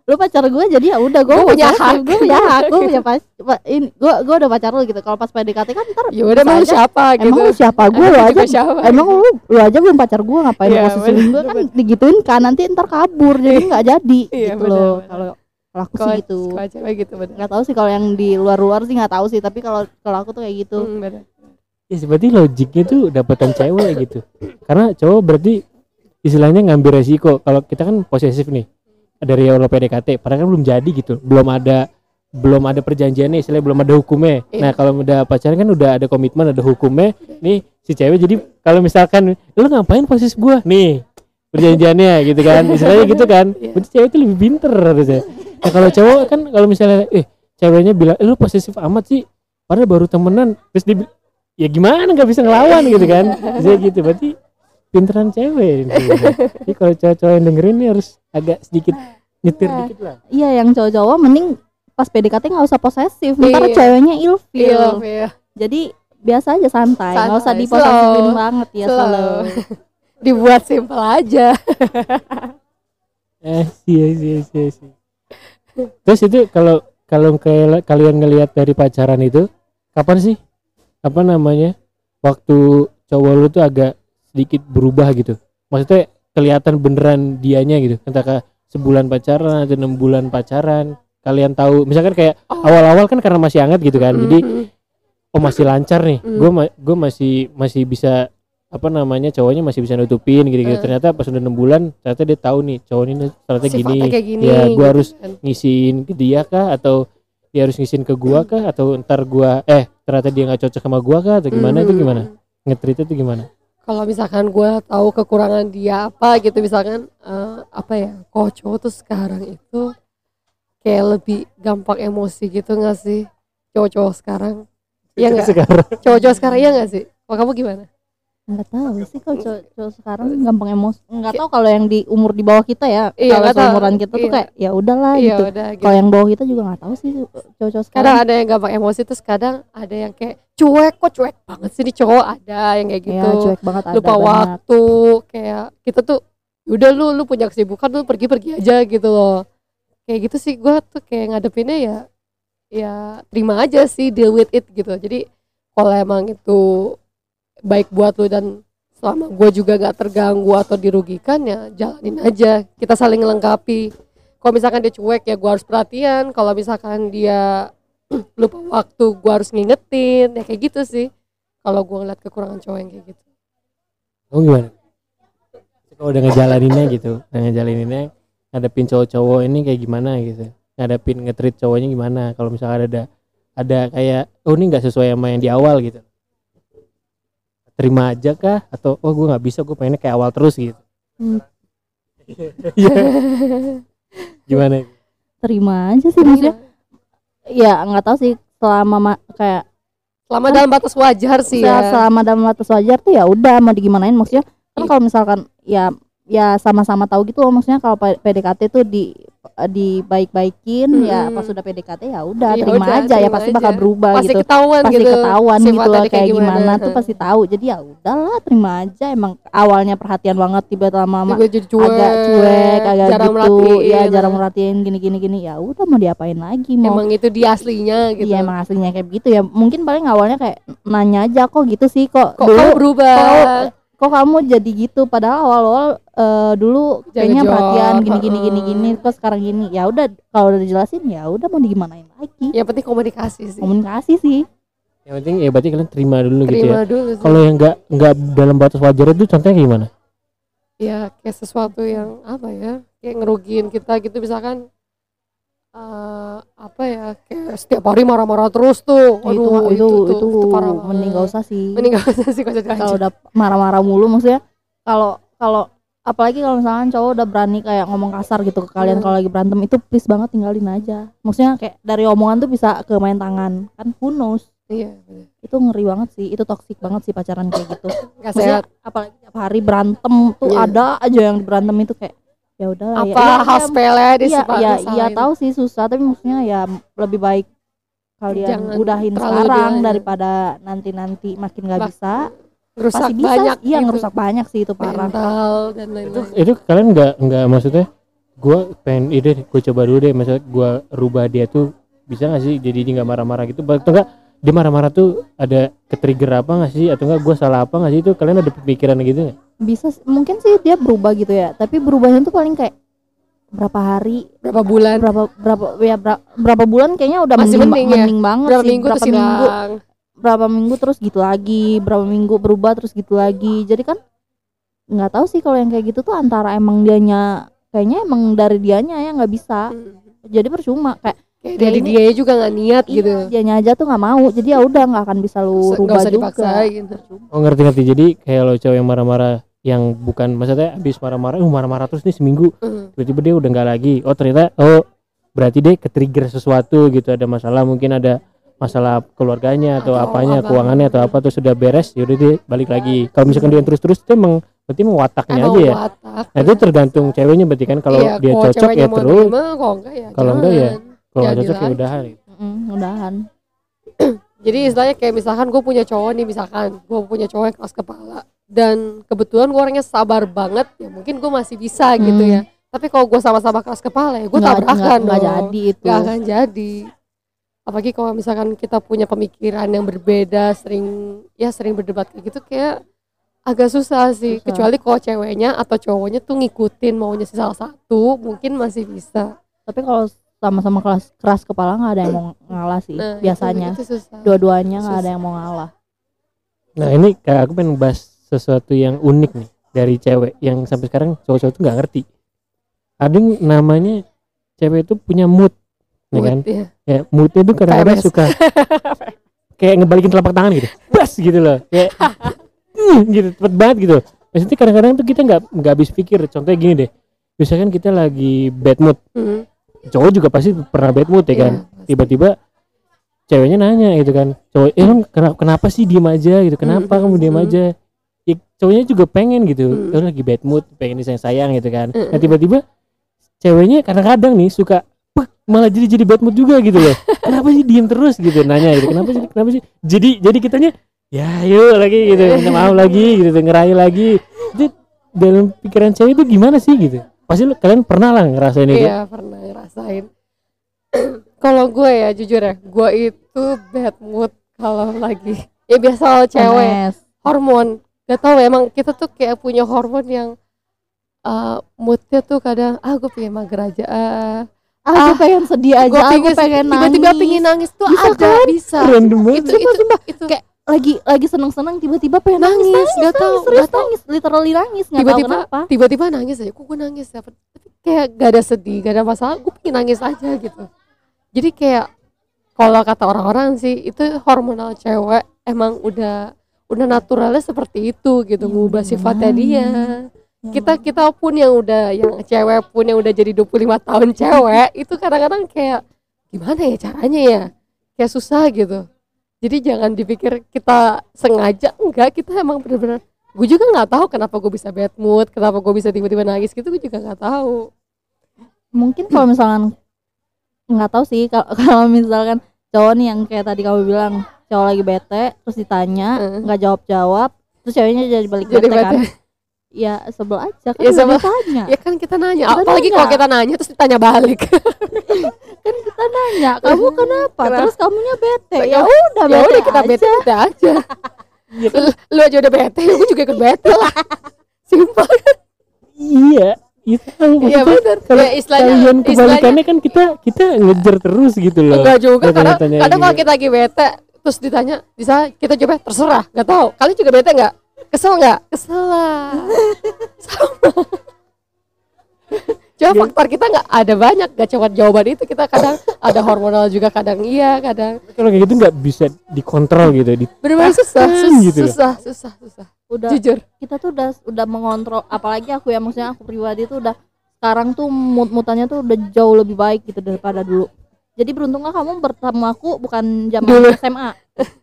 lu pacar gua jadi ya udah gua Gua punya hak. gue punya hak gue punya pas pa- ini gua gua udah pacar lu gitu. Kalau pas PDKT kan ntar ya udah mau siapa gitu? emang lu siapa? Gua Emang lu aja. siapa? emang lu lu aja belum pacar gua ngapain Iya, lu posisiin gua? Kan digituin kan nanti ntar kabur jadi nggak jadi Iya, gitu benar, loh. kalau kalau aku sih gitu. kalau cewek gitu nggak tahu sih kalau yang di luar-luar sih nggak tahu sih tapi kalau kalau aku tuh kayak gitu. Hmm, ya seperti logiknya tuh dapatan cewek gitu. Karena cowok berarti istilahnya ngambil resiko. Kalau kita kan posesif nih dari awal PDKT padahal kan belum jadi gitu. Belum ada belum ada perjanjiannya istilahnya belum ada hukumnya. Iya. nah kalau udah pacaran kan udah ada komitmen ada hukumnya. Nih si cewek jadi kalau misalkan lu ngapain posesif gua? Nih perjanjiannya gitu kan. Istilahnya gitu kan. Iya. berarti cewek itu lebih pinter harusnya. Nah kalau cowok kan kalau misalnya eh ceweknya bilang eh, lu posesif amat sih. Padahal baru temenan. Terus dia ya gimana nggak bisa ngelawan gitu kan. Bisa gitu. Berarti pinteran cewek ini. jadi kalau cowok-cowok yang dengerin ini harus agak sedikit nyetir Iya. dikit lah iya yang cowok-cowok mending pas PDKT nggak usah posesif ntar Iya. ceweknya Iya, ilfeel iya. jadi biasa aja santai nggak usah diposesifin slow. banget ya Slow. slow dibuat simpel aja eh iya iya iya iya. terus itu kalau kalau kayak kalian ngelihat dari pacaran itu kapan sih apa namanya waktu cowok lu tuh agak sedikit berubah gitu. Maksudnya kelihatan beneran dianya gitu. Entah sebulan pacaran atau enam bulan pacaran kalian tahu. Misalkan kayak Oh. awal-awal kan karena masih hangat gitu kan. Jadi Mm, oh masih lancar nih. Hmm. gue gue masih masih bisa apa namanya cowoknya masih bisa nutupin gitu gitu Eh. ternyata pas udah enam bulan ternyata dia tahu nih cowok ini ternyata gini. gini ya gue gitu harus kan. ngisiin ke dia kah? Atau dia harus ngisiin ke gua kah? Atau ntar gua eh ternyata dia nggak cocok sama gua kah? Atau gimana? Itu Mhm. gimana? Ngetrit itu gimana kalau misalkan gue tahu kekurangan dia apa gitu misalkan eh, apa ya kok cowok tuh sekarang itu kayak lebih gampang emosi gitu nggak sih? Cowok-cowok sekarang. Iya sekarang. Cowok-cowok sekarang iya nggak sih? Kalau kamu gimana nggak tahu sih kalau cowok, cowok sekarang gampang emosi nggak tahu kalau yang di umur di bawah kita ya Iya, kalau seumuran kita tuh Iya. kayak ya udahlah iya gitu. udah gitu. Kalau yang bawah kita juga nggak tahu sih cowok-cowok kadang sekarang ada yang gampang emosi terus kadang ada yang kayak cuek kok cuek banget sih nih cowok? Ada yang kayak ya gitu. cuek banget ada lupa banget waktu kayak kita tuh udah lu lu punya kesibukan lu pergi pergi aja gitu loh. Kayak gitu sih gue tuh kayak ngadepinnya ya ya terima aja sih deal with it gitu. Jadi kalau emang itu baik buat lu dan selama gue juga gak terganggu atau dirugikan ya jalanin aja. Kita saling melengkapi kalau misalkan dia cuek ya gue harus perhatian. Kalau misalkan dia lupa waktu gue harus ngingetin. Ya kayak gitu sih. Kalau gue ngeliat kekurangan cowok yang kayak gitu. Kamu gimana? Kalau udah ngejalaninnya gitu udah ngejalaninnya ngadepin cowok-cowok ini kayak gimana gitu? Ngadepin ngetrit cowoknya gimana? Kalau misalnya ada ada kayak oh ini nggak sesuai sama yang di awal gitu terima aja kah? Atau oh gue nggak bisa gue pengennya kayak awal terus gitu. Hmm. Iya. gimana? Terima aja sih maksudnya. Ya nggak tahu sih selama ma- kayak selama dalam batas wajar sih ya. selama dalam batas wajar tuh ya udah mau digimanain maksudnya. Kan Iya. kalau misalkan ya ya sama-sama tahu gitu loh maksudnya kalau PDKT tuh di dibaik-baikin ya Mm-mm. pas sudah PDKT ya udah Ya terima udah, aja ya terima pasti aja. bakal berubah pasti gitu ketahuan pasti gitu ketahuan gitu sifatnya loh kayak gimana, tuh pasti tahu jadi ya udahlah terima aja emang awalnya perhatian banget tiba lama-lama juga jadi cuek agak cuek agak jarang gitu ya jarang merhatiin gini gini gini ya udah mau diapain lagi mau emang itu dia aslinya gitu Iya emang aslinya kayak begitu ya mungkin paling awalnya kayak nanya aja kok gitu sih kok, kok dulu berubah kok- kok kamu jadi gitu? Padahal awal-awal eh, dulu Jaga kayaknya jawab, perhatian gini gini gini gini kok sekarang gini. Ya udah kalau udah dijelasin ya udah mau digimanain lagi. Yang penting komunikasi sih. Komunikasi sih. Yang penting ya berarti kalian terima dulu gitu ya. Terima dulu sih. kalau yang nggak nggak dalam batas wajar itu contohnya gimana? Ya kayak sesuatu yang apa ya? Kayak ngerugiin kita gitu. Misalkan eh, apa ya kayak setiap hari marah-marah terus tuh. Itu Aduh, itu itu, tuh, parah mending gak usah sih. Mending gak usah sih kalau udah marah-marah mulu maksudnya kalau kalau apalagi kalau misalkan cowok udah berani kayak ngomong kasar gitu ke kalian Hmm. kalau lagi berantem itu please banget tinggalin aja. Maksudnya kayak dari omongan tuh bisa ke main tangan. Kan who knows? Iya bener. itu ngeri banget sih. Itu toksik banget sih pacaran kayak gitu. Nggak maksudnya sehat. apalagi tiap hari berantem tuh Iya. ada aja yang berantem itu kayak ya udah lah ya. Apa ya, hal ya, sepele iya disebut iya iya tahu sih susah tapi maksudnya ya lebih baik kalian Jangan udahin sekarang dia- daripada nanti-nanti makin nggak bisa. rusak pasti bisa banyak iya gitu. ngerusak banyak sih itu parah mental dan lain-lain. Itu kalian nggak nggak maksudnya gue pengen ide gue coba dulu deh maksudnya gue rubah dia tuh bisa nggak sih jadi dia nggak marah-marah gitu? Atau enggak dia marah-marah tuh ada ke trigger apa nggak sih? Atau enggak gue salah apa nggak sih? Itu kalian ada pemikiran gitu nggak bisa mungkin sih dia berubah gitu ya tapi berubahnya tuh paling kayak berapa hari berapa bulan? berapa berapa ya bera- berapa bulan kayaknya udah Masih mending, mending ya? mending banget berapa sih minggu berapa terus minggu hilang? berapa minggu terus gitu lagi berapa minggu berubah terus gitu lagi. Jadi kan nggak tahu sih kalau yang kayak gitu tuh antara emang dianya kayaknya emang dari dianya ya nggak bisa. Hmm. jadi percuma kayak kayak dari dia juga nggak niat iya, gitu. dianya aja tuh nggak mau jadi ya udah nggak akan bisa lu rubah usah juga. dipaksa gitu oh ngerti ngerti. Jadi kayak lo cowok yang marah-marah yang bukan maksudnya habis marah-marah uh marah-marah terus nih seminggu. Hmm. tiba-tiba dia udah nggak lagi. Oh ternyata oh berarti dia ke trigger sesuatu gitu. Ada masalah mungkin ada masalah keluarganya atau, Atau apanya apa. keuangannya atau apa tuh sudah beres yaudah dia balik lagi. Kalau misalkan dia terus-terus itu emang berarti emang wataknya Emang aja ya. watak. nah itu tergantung ceweknya berarti kan. Kalau Iya, dia kalau cocok ya terus. kalau enggak ya Kalau enggak ya, kalau jadi cocok ya udahan. Mm, mudahan Jadi istilahnya kayak misalkan gue punya cowok nih misalkan gue punya cowok yang keras kepala dan kebetulan gue orangnya sabar banget ya mungkin gue masih bisa gitu Hmm. ya. Tapi kalau gue sama-sama keras kepala ya gue tabrakan nggak jadi itu Nggak akan jadi. Apalagi kalau misalkan kita punya pemikiran yang berbeda, sering ya sering berdebat kayak gitu kayak agak susah sih Susah. kecuali kalau ceweknya atau cowoknya tuh ngikutin maunya si salah satu mungkin masih bisa tapi kalau sama-sama keras keras kepala nggak ada yang mau ngalah sih Nah, itu- biasanya itu, dua-duanya nggak ada yang mau ngalah Nah ini kayak aku pengen bahas sesuatu yang unik nih dari cewek yang sampai sekarang cowok-cowok tuh nggak ngerti. Ada yang namanya cewek itu punya mood, ya kan? Mood, ya. Ya moodnya tuh kadang-kadang suka kayak ngebalikin telapak tangan gitu, bas gitu loh, kayak "Hmm," gitu cepet banget gitu. Maksudnya kadang-kadang tuh kita nggak nggak habis pikir. Contohnya gini deh, misalkan kita lagi bad mood, Hmm, cowok juga pasti pernah bad mood ya kan? pasti. Tiba-tiba ceweknya nanya gitu kan, cowok, eh lu kenapa, kenapa sih diem aja gitu? Kenapa Hmm, kamu diem aja? Ya, cowoknya juga pengen gitu, Hmm. "Eh, lu lagi bad mood, pengen disayang sayang gitu kan. Nah Hmm. tiba-tiba ceweknya kadang-kadang nih suka "Pek, malah jadi jadi bad mood juga gitu loh. kenapa sih diem terus gitu nanya gitu. Kenapa sih kenapa sih? Jadi jadi kitanya ya yuk lagi gitu, minta maaf lagi gitu, ngerayu lagi. Itu dalam pikiran cewek itu gimana sih gitu? Pasti lu, kalian pernah lah ngerasain itu. Iya pernah ngerasain. kalau gue ya jujur ya, gue itu bad mood kalau lagi ya biasa lah cewek PMS. hormon. Gak tau emang kita tuh kayak punya hormon yang uh, moodnya tuh kadang ah gue pengen mager aja ah ah, aku pengen sedih aja Gua aku pengen nangis tiba-tiba pengen nangis tuh Bisa ada kan? bisa Random banget. itu itu itu Kayak lagi lagi seneng-seneng tiba-tiba pengen nangis nangis nangis, nggak tahu nggak tahu. nangis literally nangis nggak tahu kenapa. tiba-tiba nangis aja kok gue nangis ya? Tapi kayak gak ada sedih gak ada masalah gue pengen nangis aja gitu. Jadi kayak kalau kata orang-orang sih itu hormonal cewek emang udah udah naturalnya seperti itu gitu Ya, ngubah sifatnya dia. Ya, kita kita pun yang udah yang cewek pun yang udah jadi 25 tahun cewek itu kadang-kadang kayak gimana ya caranya ya? Kayak susah gitu jadi jangan dipikir kita sengaja enggak kita emang bener-bener gue juga nggak tahu kenapa gue bisa bad mood kenapa gue bisa tiba-tiba nangis gitu gue juga nggak tahu. Mungkin kalau misalkan nggak tahu sih kalau misalkan cowok nih yang kayak tadi kamu bilang cowok lagi bete terus ditanya nggak jawab jawab terus ceweknya jadi balik jadi bete kan? bete ya sebel aja kan Ya, sebel. ditanya ya kan kita nanya Kita apalagi nanya. kalau kita nanya terus ditanya balik kan kita nanya kamu kenapa Kenapa? terus kamunya bete Ya ya udah ya bete udah kita aja. bete bete aja Iya kan? lu, aja udah bete gue juga ikut bete lah simpel Iya. Itu kan iya benar kalau ya istilahnya kalian istilahnya kebalikannya kan kita kita ngejar terus gitu loh. enggak juga Kalau kadang tanya kadang kalau gitu. kita lagi bete terus ditanya bisa kita coba terserah nggak tahu kalian juga bete nggak kesel nggak kesel lah sama Cuma Iya. faktor kita nggak ada banyak, gak cuma jawaban itu kita kadang ada hormonal juga kadang iya, kadang Kalau kayak gitu nggak bisa dikontrol gitu. Di, benar-benar susah, Tahan sus- gitu susah, susah, susah. udah Jujur, kita tuh udah udah mengontrol apalagi aku ya maksudnya aku pribadi tuh udah sekarang tuh mood mutannya tuh udah jauh lebih baik gitu daripada dulu jadi beruntunglah kamu bertemu aku bukan zaman Dulu. SMA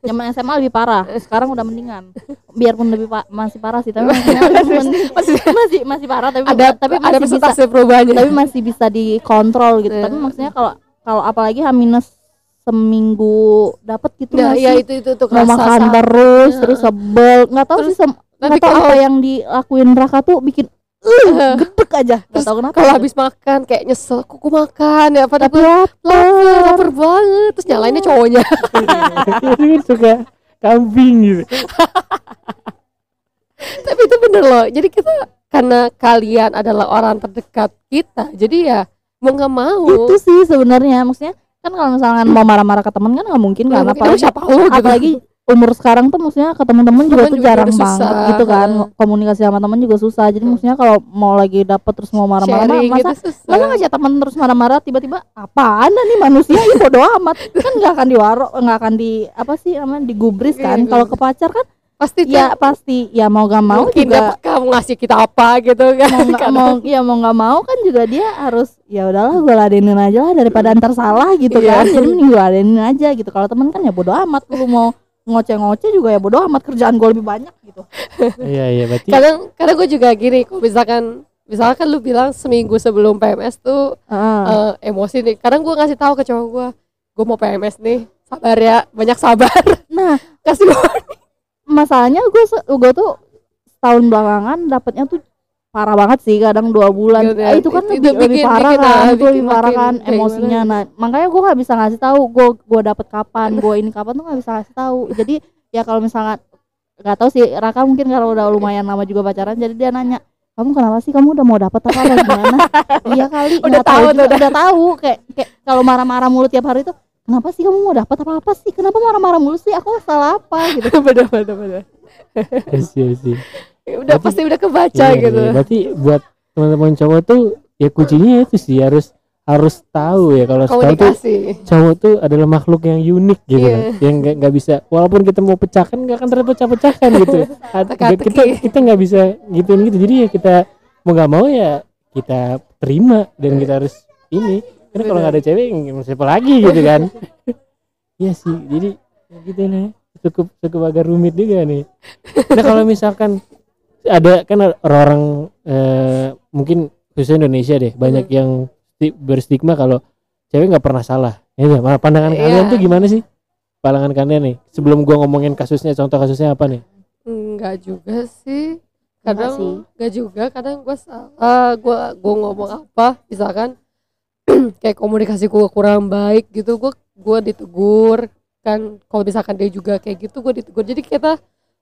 zaman SMA lebih parah sekarang udah mendingan biarpun lebih pa- masih parah sih tapi lebih mending- masih masih parah tapi ada tapi ada masih bisa perubahannya. tapi masih bisa dikontrol gitu Iya. tapi maksudnya kalau kalau apalagi H minus seminggu dapat gitu Nah, nggak iya sih? itu itu tuh mau makan terus Iya. terus sebel nggak tahu Terus sih nggak tahu apa yang dilakuin Raka tuh bikin uh, gedek aja nggak tahu kenapa kalau habis makan kayak nyesel, kok makan ya pada tapi lapar, lapar banget. Terus nyalainnya cowoknya. itu kan suka kambing gitu. Tapi itu bener loh. Jadi kita karena kalian adalah orang terdekat kita, jadi ya mau nggak mau. itu sih sebenarnya maksudnya kan kalau misalkan mau marah-marah ke temen kan nggak mungkin kan mungkin, apalagi siapa lu gitu. apalagi umur sekarang tuh maksudnya ke teman-teman juga Temen tuh juga jarang udah banget susah. gitu kan komunikasi sama teman juga susah jadi Hmm. maksudnya kalau mau lagi dapet terus mau marah-marah masa gitu susah. masa ngajak temen terus marah-marah tiba-tiba apaan nih manusia ya bodo amat kan nggak akan diwaro nggak akan di apa sih namanya digubris kan Iya, kalau iya. ke pacar kan Pasti tuh ya pasti ya mau gak mau mungkin juga mau ngasih kita apa gitu kan. mau Kadang. mau ya mau nggak mau kan juga dia harus ya udahlah gue ladenin aja lah daripada ntar salah gitu Iya. kan jadi mending gue ladenin aja gitu kalau temen kan ya bodo amat lu mau ngoceh-ngoceh juga ya bodo amat kerjaan gue lebih banyak gitu Iya iya berarti kadang kadang gue juga gini kalau misalkan misalkan lu bilang seminggu sebelum PMS tuh Heeh. eh, emosi nih kadang gue ngasih tahu ke cowok gue gue mau PMS nih sabar ya banyak sabar nah kasih warning. masalahnya gue gue tuh setahun belakangan dapetnya tuh parah banget sih kadang dua bulan. Gitu ya. Ah, itu kan Itu- lebih, itu lebih bikin- parah bikin, kan itu bikin lebih parah kan emosinya. nah makanya gue nggak bisa ngasih tahu gue gue dapet kapan gue ini kapan tuh nggak bisa ngasih tahu. Jadi ya kalau misalkan nggak tahu sih Raka mungkin kalau udah lumayan lama juga pacaran jadi dia nanya kamu kenapa sih? Kamu udah mau dapat apa apa gimana iya kali Udah nggak tahu juga, udah. udah tahu. Kayak kayak kalau marah-marah mulu tiap hari tuh kenapa sih kamu mau dapat apa apa sih? Kenapa marah-marah mulu sih? Aku salah apa? Gitu. Bener bener bener. Iya sih. Udah Berarti- pasti udah kebaca Iya, gitu. iya. Berarti buat teman-teman cowok tuh ya kuncinya itu sih harus harus tahu ya. Kalau tahu tuh cowok tuh adalah makhluk yang unik gitu Iya. kan. yang nggak nggak bisa walaupun kita mau pecahkan nggak akan terpecah-pecahkan gitu. Kita kita nggak bisa gituin gitu. Jadi ya kita mau nggak mau ya kita terima dan kita harus ini. Karena kalau nggak ada cewek ya siapa lagi gitu kan. Iya sih jadi ya gitu nih cukup cukup agak rumit juga nih. Nah kalau misalkan ada kan orang-orang eh, mungkin khususnya Indonesia deh banyak Hmm. yang sti- berstigma kalau cewek nggak pernah salah ya nggak? Malah pandangan Iya. kalian tuh gimana sih pandangan kalian nih sebelum gua ngomongin kasusnya contoh kasusnya apa nih Enggak juga sih. Kadang sih. enggak juga, kadang gue salah. Gua gua ngomong apa, misalkan kayak komunikasi gue kurang baik gitu, gue gua ditegur kan. Kalau misalkan dia juga kayak gitu, gue ditegur. Jadi kita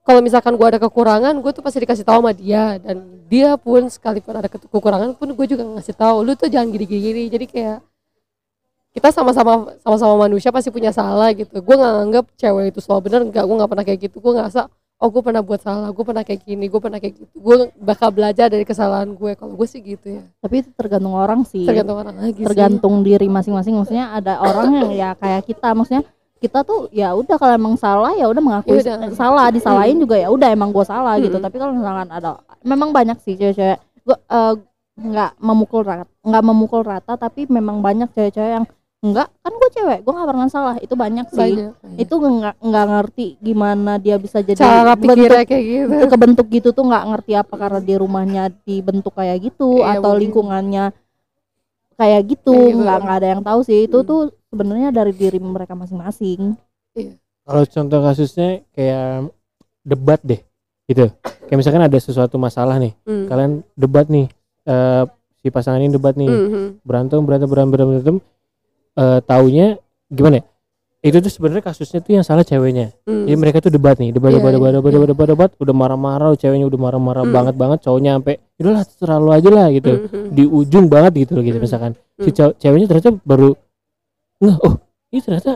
kalau misalkan gue ada kekurangan, gue tuh pasti dikasih tahu sama dia dan dia pun sekalipun ada ke- kekurangan pun gue juga ngasih tahu. Lu tuh jangan gini-gini. Jadi kayak kita sama-sama sama-sama manusia pasti punya salah gitu. Gue nggak nganggap cewek itu selalu bener, enggak. Gue nggak pernah kayak gitu. Gue ngerasa oh gue pernah buat salah gue pernah kayak gini gue pernah kayak gitu gue bakal belajar dari kesalahan gue kalau gue sih gitu ya tapi itu tergantung orang sih tergantung orang lagi sih. tergantung diri masing-masing maksudnya ada orang yang ya kayak kita maksudnya kita tuh ya udah kalau emang salah ya udah mengakui Ya salah disalahin juga ya udah emang gue salah gitu Mm-mm. tapi kalau misalkan ada memang banyak sih cewek-cewek gue eh, nggak memukul rata nggak memukul rata tapi memang banyak cewek-cewek yang enggak kan gue cewek gue nggak pernah salah itu banyak sih banyak itu nggak nggak ngerti gimana dia bisa jadi cara bentuk pikirnya kayak gitu kebentuk gitu tuh nggak ngerti apa karena di rumahnya dibentuk kayak gitu Iya, atau mungkin. lingkungannya kayak gitu gitu. nggak nggak ada yang tahu sih itu Hmm. tuh sebenarnya dari diri mereka masing-masing kalau contoh kasusnya kayak debat deh gitu kayak misalkan ada sesuatu masalah nih Hmm. kalian debat nih eh, si pasangan ini debat nih Mhm. berantem berantem berantem berantem, berantem eh, taunya gimana ya itu tuh sebenarnya kasusnya tuh yang salah ceweknya Hmm. jadi mereka tuh debat nih debat Iya, debat iya, debat debat iya. debat debat debat udah marah-marah ceweknya udah marah-marah Hmm. banget banget cowoknya sampai udahlah terlalu aja lah gitu Mhm. di ujung banget gitu loh gitu Hmm. misalkan si Hmm. ceweknya ternyata baru nggak oh. ini ternyata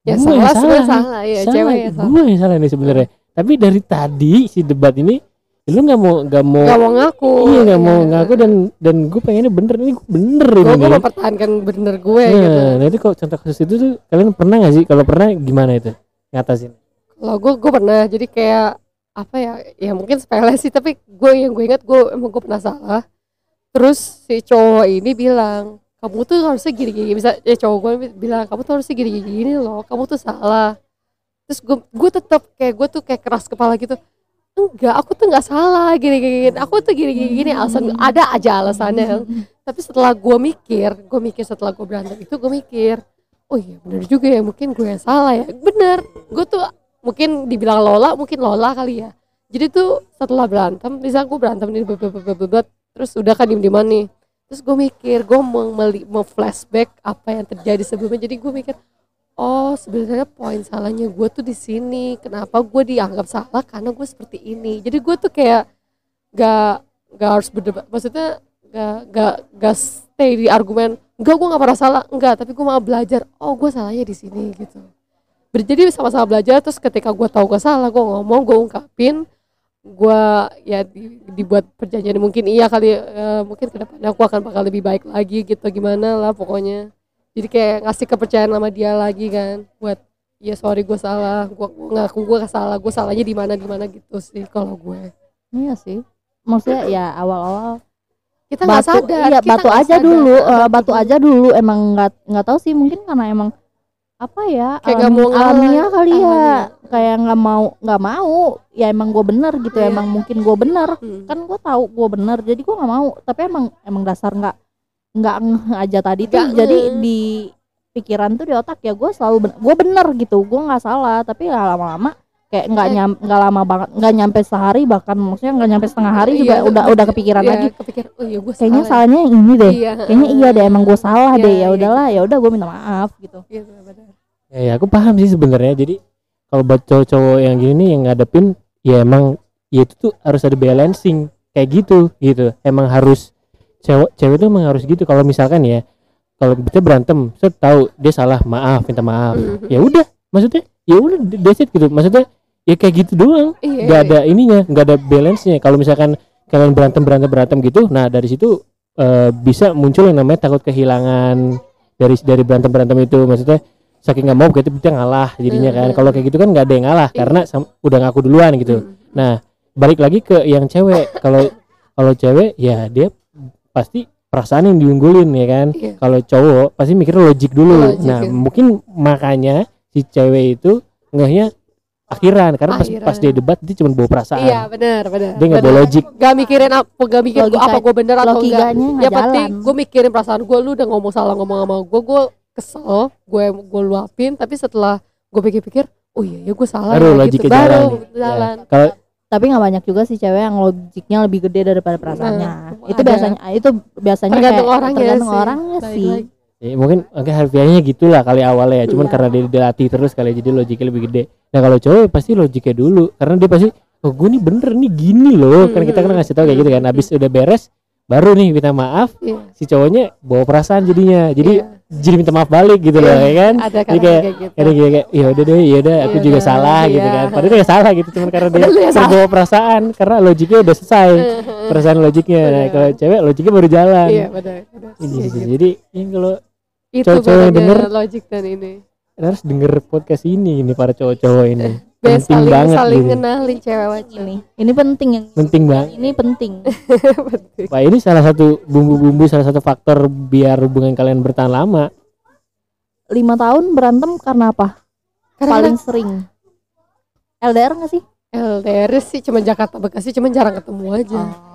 ya gua salah yang nih. salah. ya Salah, cewek ya salah. gue yang salah nih sebenarnya. Tapi dari tadi si debat ini lu nggak mau nggak mau nggak mau ngaku. Iya nggak mau Iya. ngaku dan dan gue pengennya bener. Ini bener gue ini. Gue nih. mempertahankan bener gue Nah, gitu. nah itu kalau contoh kasus itu tuh kalian pernah nggak sih? Kalau pernah gimana itu? Ngatasin. Kalau gue gue pernah. Jadi kayak apa ya ya mungkin sepele sih tapi gue yang gue ingat gue emang gue pernah salah. Terus si cowok ini bilang kamu tuh harusnya gini gini bisa ya cowok gue bilang kamu tuh harusnya gini gini, gini loh. Kamu tuh salah. Terus gue gue tetap kayak gue tuh kayak keras kepala gitu. Enggak aku tuh nggak salah. Gini gini aku tuh gini gini gini alasan ada aja alasannya. Tapi setelah gue mikir gue mikir setelah gue berantem itu gue mikir oh iya bener juga ya. Mungkin gue yang salah ya. Bener. Gue tuh mungkin dibilang Lola mungkin Lola kali ya. Jadi tuh setelah berantem misalnya gue berantem nih beb- beb- beb- beb- beb, terus udah kan diem nih terus gue mikir gue mau mau flashback apa yang terjadi sebelumnya. Jadi gue mikir oh sebenarnya poin salahnya gue tuh di sini. Kenapa gue dianggap salah? Karena gue seperti ini. Jadi gue tuh kayak gak gak harus berdebat maksudnya gak gak gak stay di argumen enggak gue gak pernah salah. Enggak tapi gue mau belajar oh gue salahnya di sini gitu. Jadi sama-sama belajar terus ketika gue tahu gue salah gue ngomong gue ungkapin gue ya di- dibuat perjanjian mungkin iya kali eh, mungkin ke depannya aku akan bakal lebih baik lagi gitu gimana lah pokoknya. Jadi kayak ngasih kepercayaan sama dia lagi kan buat ya sorry gue salah gue ngaku gue salah gue salahnya di mana di mana gitu sih kalau gue. Iya sih. Maksudnya ya awal-awal kita nggak sadar iya kita batu aja sadar. dulu eh, Batu aja dulu emang nggak nggak tahu sih mungkin karena emang apa ya Kayak nggak mau alamiah kali ya. alamiah. kayak nggak mau nggak mau. Ya emang gue bener gitu Iya. emang mungkin gue bener. Hmm. kan gue tahu gue bener jadi gue nggak mau. Tapi emang emang dasar nggak nggak aja tadi tuh. Nggak jadi di pikiran tuh di otak ya gue selalu ben gue bener gitu. Gue nggak salah tapi ya lama-lama kayak nggak Eh. nyam nggak lama banget nggak nyampe sehari bahkan maksudnya nggak nyampe setengah hari juga Iya, udah udah kepikiran iya, lagi. kepikiran oh iya gue kayaknya salah salahnya yang ini deh. Iya kayaknya iya deh emang gue salah Iya, deh. Ya iya. udahlah ya udah gue minta maaf gitu. Iya, ya, ya aku paham sih sebenarnya. Jadi kalau buat cowok-cowok yang gini nih yang ngadepin ya emang ya itu tuh harus ada balancing. Kayak gitu gitu. Emang harus cewek cewek tuh emang harus gitu. Kalau misalkan ya kalau kita berantem saya tahu dia salah maaf minta maaf. Mhm. ya udah maksudnya ya udah that's it gitu. Maksudnya ya kayak gitu doang Iya. nggak ada ininya nggak ada balance nya kalau misalkan kalian berantem berantem berantem gitu nah dari situ eh, bisa muncul yang namanya takut kehilangan dari dari berantem berantem itu maksudnya saking nggak mau gitu kita ngalah jadinya kan Mhm. kalau kayak gitu kan nggak ada yang ngalah Iya. karena udah ngaku duluan gitu Mhm. nah balik lagi ke yang cewek kalau kalau cewek ya dia pasti perasaan yang diunggulin ya kan Iya. kalau cowok pasti mikir logik dulu Logik, nah ya. mungkin makanya si cewek itu ngehnya akhiran karena pas Akhiran. pas dia debat dia cuma bawa perasaan Iya benar benar. dia nggak bawa logik Gak mikirin apa, gak mikirin gua Logika- apa gue bener atau enggak. Ya penting jalan gue mikirin perasaan gue, lu udah ngomong salah ngomong sama gue, gue kesel, gue gue luapin, tapi setelah gue pikir-pikir, oh iya ya gue salah baru ya, gitu. baru jalan Ya. kalau tapi nggak banyak juga sih cewek yang logiknya lebih gede daripada perasaannya Nah, itu ada. biasanya itu biasanya Tergantung kayak orangnya tergantung sih. orangnya sih lagi. Ya mungkin mungkin harfiahnya gitulah kali awalnya ya cuman Iya. karena dia dilatih terus kali jadi logiknya lebih gede nah kalau cowok pasti logiknya dulu karena dia pasti oh gue nih bener nih gini loh kan kita kan ngasih tahu kayak gitu kan abis udah beres baru nih minta maaf Iya. si cowoknya bawa perasaan jadinya jadi Iya. jadi minta maaf balik gitu loh Iya. ya kan ada Jadi kayak kayak gitu. kayak ya udah deh ya udah aku Iya juga salah gitu iya. kan padahal dia salah gitu cuman karena dia Padahal terbawa perasaan karena logiknya udah selesai perasaan logiknya nah, kalau cewek logiknya baru jalan Iya benar. Ini Kayak gitu. jadi yang kalau Itu cowok-cowok denger. logik dan ini. harus denger podcast ini ini para cowok-cowok ini Biar penting saling banget saling gitu. kenalin cewek ini ini penting yang penting banget ini penting. Wah ini salah satu bumbu-bumbu salah satu faktor biar hubungan kalian bertahan lama lima tahun berantem karena apa Karena paling sering LDR nggak sih LDR sih cuma Jakarta Bekasi cuma jarang ketemu aja. Oh,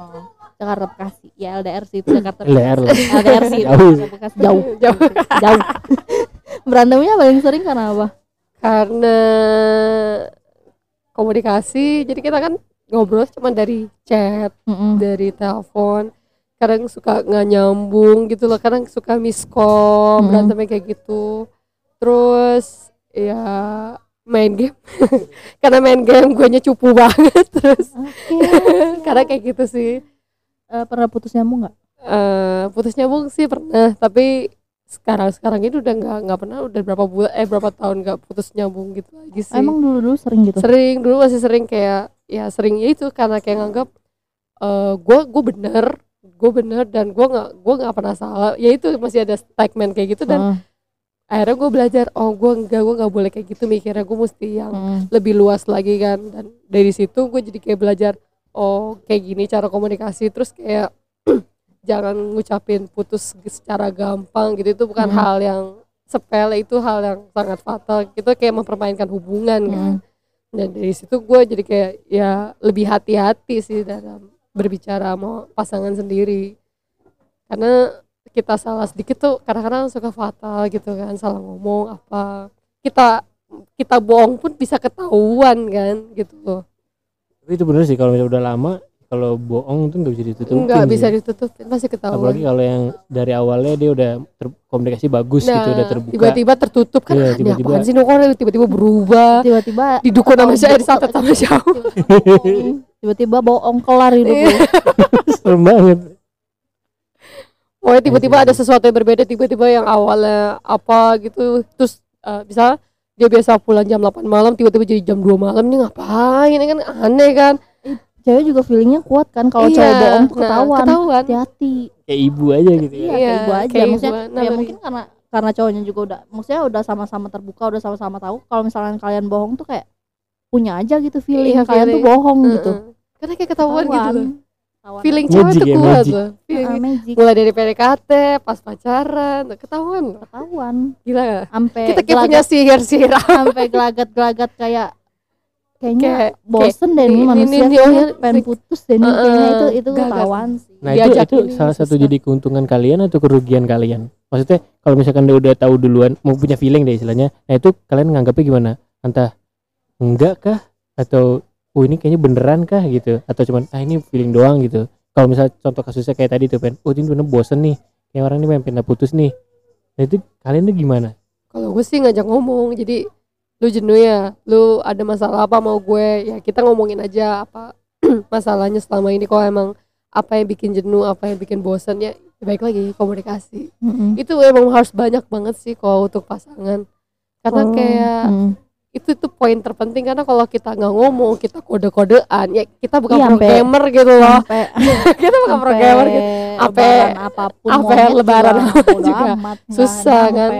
Jakarta Bekasi ya LDR sih itu Jakarta LDR lah. LDR sih Jauh. Bekasi jauh Jauh. jauh berantemnya paling sering karena apa Karena komunikasi, jadi kita kan ngobrol cuma dari chat, Mm-mm. dari telepon. Kadang suka nggak nyambung gitu loh, kadang suka miskom, Mm-mm. berantemnya kayak gitu. Terus ya main game. Karena main game gue cupu banget terus. Oke. Karena kayak gitu sih. Eh, pernah putus nyambung nggak? Eh putus nyambung sih pernah tapi sekarang sekarang ini udah nggak nggak pernah udah berapa bulan eh berapa tahun nggak putus nyambung gitu lagi sih. Emang dulu dulu sering gitu? Sering dulu masih sering kayak ya seringnya itu karena kayak nganggap eh gue gue bener gue bener dan gue nggak gue nggak pernah salah. Ya itu masih ada statement kayak gitu dan Heeh, akhirnya gue belajar oh gue enggak gue nggak boleh kayak gitu mikirnya gue mesti yang heeh. lebih luas lagi kan. Dan dari situ gue jadi kayak belajar oh kayak gini cara komunikasi terus kayak jangan ngucapin putus secara gampang gitu. Itu bukan Hmm. hal yang sepele itu hal yang sangat fatal. Itu kayak mempermainkan hubungan kan. Hmm. dan dari situ gue jadi kayak ya lebih hati-hati sih dalam berbicara sama pasangan sendiri. Karena kita salah sedikit tuh kadang-kadang suka fatal gitu kan salah ngomong apa. Kita kita bohong pun bisa ketahuan kan gitu. loh tapi itu bener sih kalau misalnya udah lama kalau bohong itu nggak bisa ditutupin nggak bisa sih. ditutupin pasti ketahuan apalagi kalau yang dari awalnya dia udah terkomunikasi bagus gitu udah terbuka Nah, tiba-tiba tertutup kan ini tiba-tiba. apaan sih kok tiba-tiba berubah tiba-tiba didukung sama gitu. disatet sama siapa tiba-tiba bohong kelar hidup Iya. serem banget Pokoknya tiba-tiba Iya ada sesuatu yang berbeda tiba-tiba yang awalnya apa gitu terus eh, bisa dia biasa pulang jam 8 malam tiba-tiba jadi jam 2 malam ini ngapain? Ini kan aneh kan? Cewek juga feelingnya kuat kan kalau Iya, cewek bohong tuh nah, ketahuan. ketahuan. Hati-hati. Kayak ibu aja gitu ya. Iya Iya, kayak ibu aja. kayak maksudnya ibu. Nah, ya mungkin karena karena cowoknya juga udah maksudnya udah sama-sama terbuka udah sama-sama tahu. Kalau misalkan kalian bohong tuh kayak punya aja gitu feeling. Iya, kalian tuh feeling. bohong gitu. Heeh. karena kayak ketahuan gitu loh Ketahuan. feeling Magic cewek tuh ya, kuat magic. loh Feeling- Ah, magic mulai dari PDKT pas pacaran ketahuan ketahuan gila gak? sampai kita kayak punya sihir-sihir sampai gelagat-gelagat kayak kayaknya Kayak- bosen deh ini- nih ini- manusia ini- oh, pengen ini- putus deh nih Heeh, kayaknya itu itu ketahuan sih Nah itu Diajak itu ini salah satu susah. jadi keuntungan kalian atau kerugian kalian. Maksudnya kalau misalkan dia udah tahu duluan mau punya feeling deh istilahnya. Nah itu kalian nganggapnya gimana? Entah enggak kah atau oh ini kayaknya beneran kah gitu atau cuman ah ini feeling doang gitu. Kalau misal contoh kasusnya kayak tadi tuh pen, oh ini bener bosen nih. Kayak orang ini pengen pindah putus nih. Nah itu kalian tuh gimana? kalau gue sih ngajak ngomong jadi lu jenuh ya lu ada masalah apa mau gue ya kita ngomongin aja apa masalahnya selama ini kalau emang apa yang bikin jenuh apa yang bikin bosan ya baik lagi komunikasi Mm-mm. itu emang harus banyak banget sih kalau untuk pasangan karena Oh, kayak mm. Itu tuh poin terpenting karena kalau kita nggak ngomong kita kode-kodean. Ya kita bukan Iya, programmer gitu loh. Sampai kita bukan programmer gitu. Lebaran apa pun sampai monyet lebaran juga, juga. amat, Susah, kan?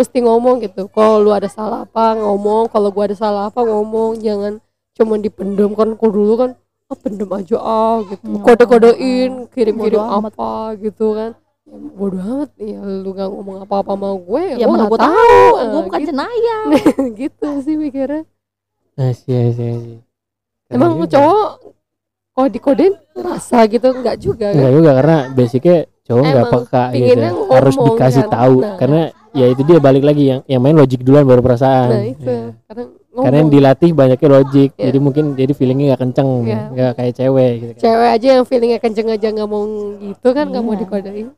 mesti ngomong gitu. Kalau lu ada salah apa ngomong. Kalau gua ada salah apa ngomong. Jangan cuma dipendam kan kalau dulu kan ah pendem aja ah gitu. Hmm, kode-kodein kirim-kirim amat. apa gitu kan ya, bodoh amat ya lu gak ngomong apa-apa sama gue ya gua mana nggak gue tahu Ah, gue bukan gitu, cenayang gitu sih mikirnya Asih, asih, asih. Keren emang juga. cowok kalau dikodein rasa gitu enggak juga kan Enggak juga karena basicnya cowok nggak peka gitu harus ngomong dikasih kan. tahu Nah. karena ya itu dia balik lagi yang yang main logik duluan baru perasaan nah itu Ya. kadang karena yang ngomong dilatih banyaknya logik Iya. jadi mungkin jadi feelingnya gak kenceng Iya. nggak kayak cewek gitu kan cewek aja yang feelingnya kenceng aja nggak mau gitu kan nggak mau Iya. dikodein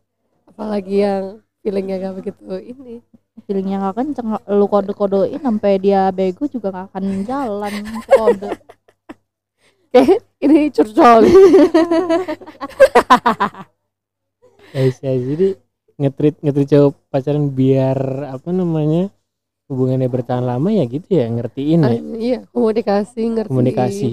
apalagi yang feelingnya gak begitu ini. Feelingnya nggak kenceng lu kode kodein sampai dia bego juga nggak akan jalan kode. Kayak ini curcol. Guys, guys, jadi ngetrit ngetrit cowok pacaran biar apa namanya hubungannya bertahan lama ya gitu ya ngertiin ya. Iya komunikasi ngerti. Komunikasi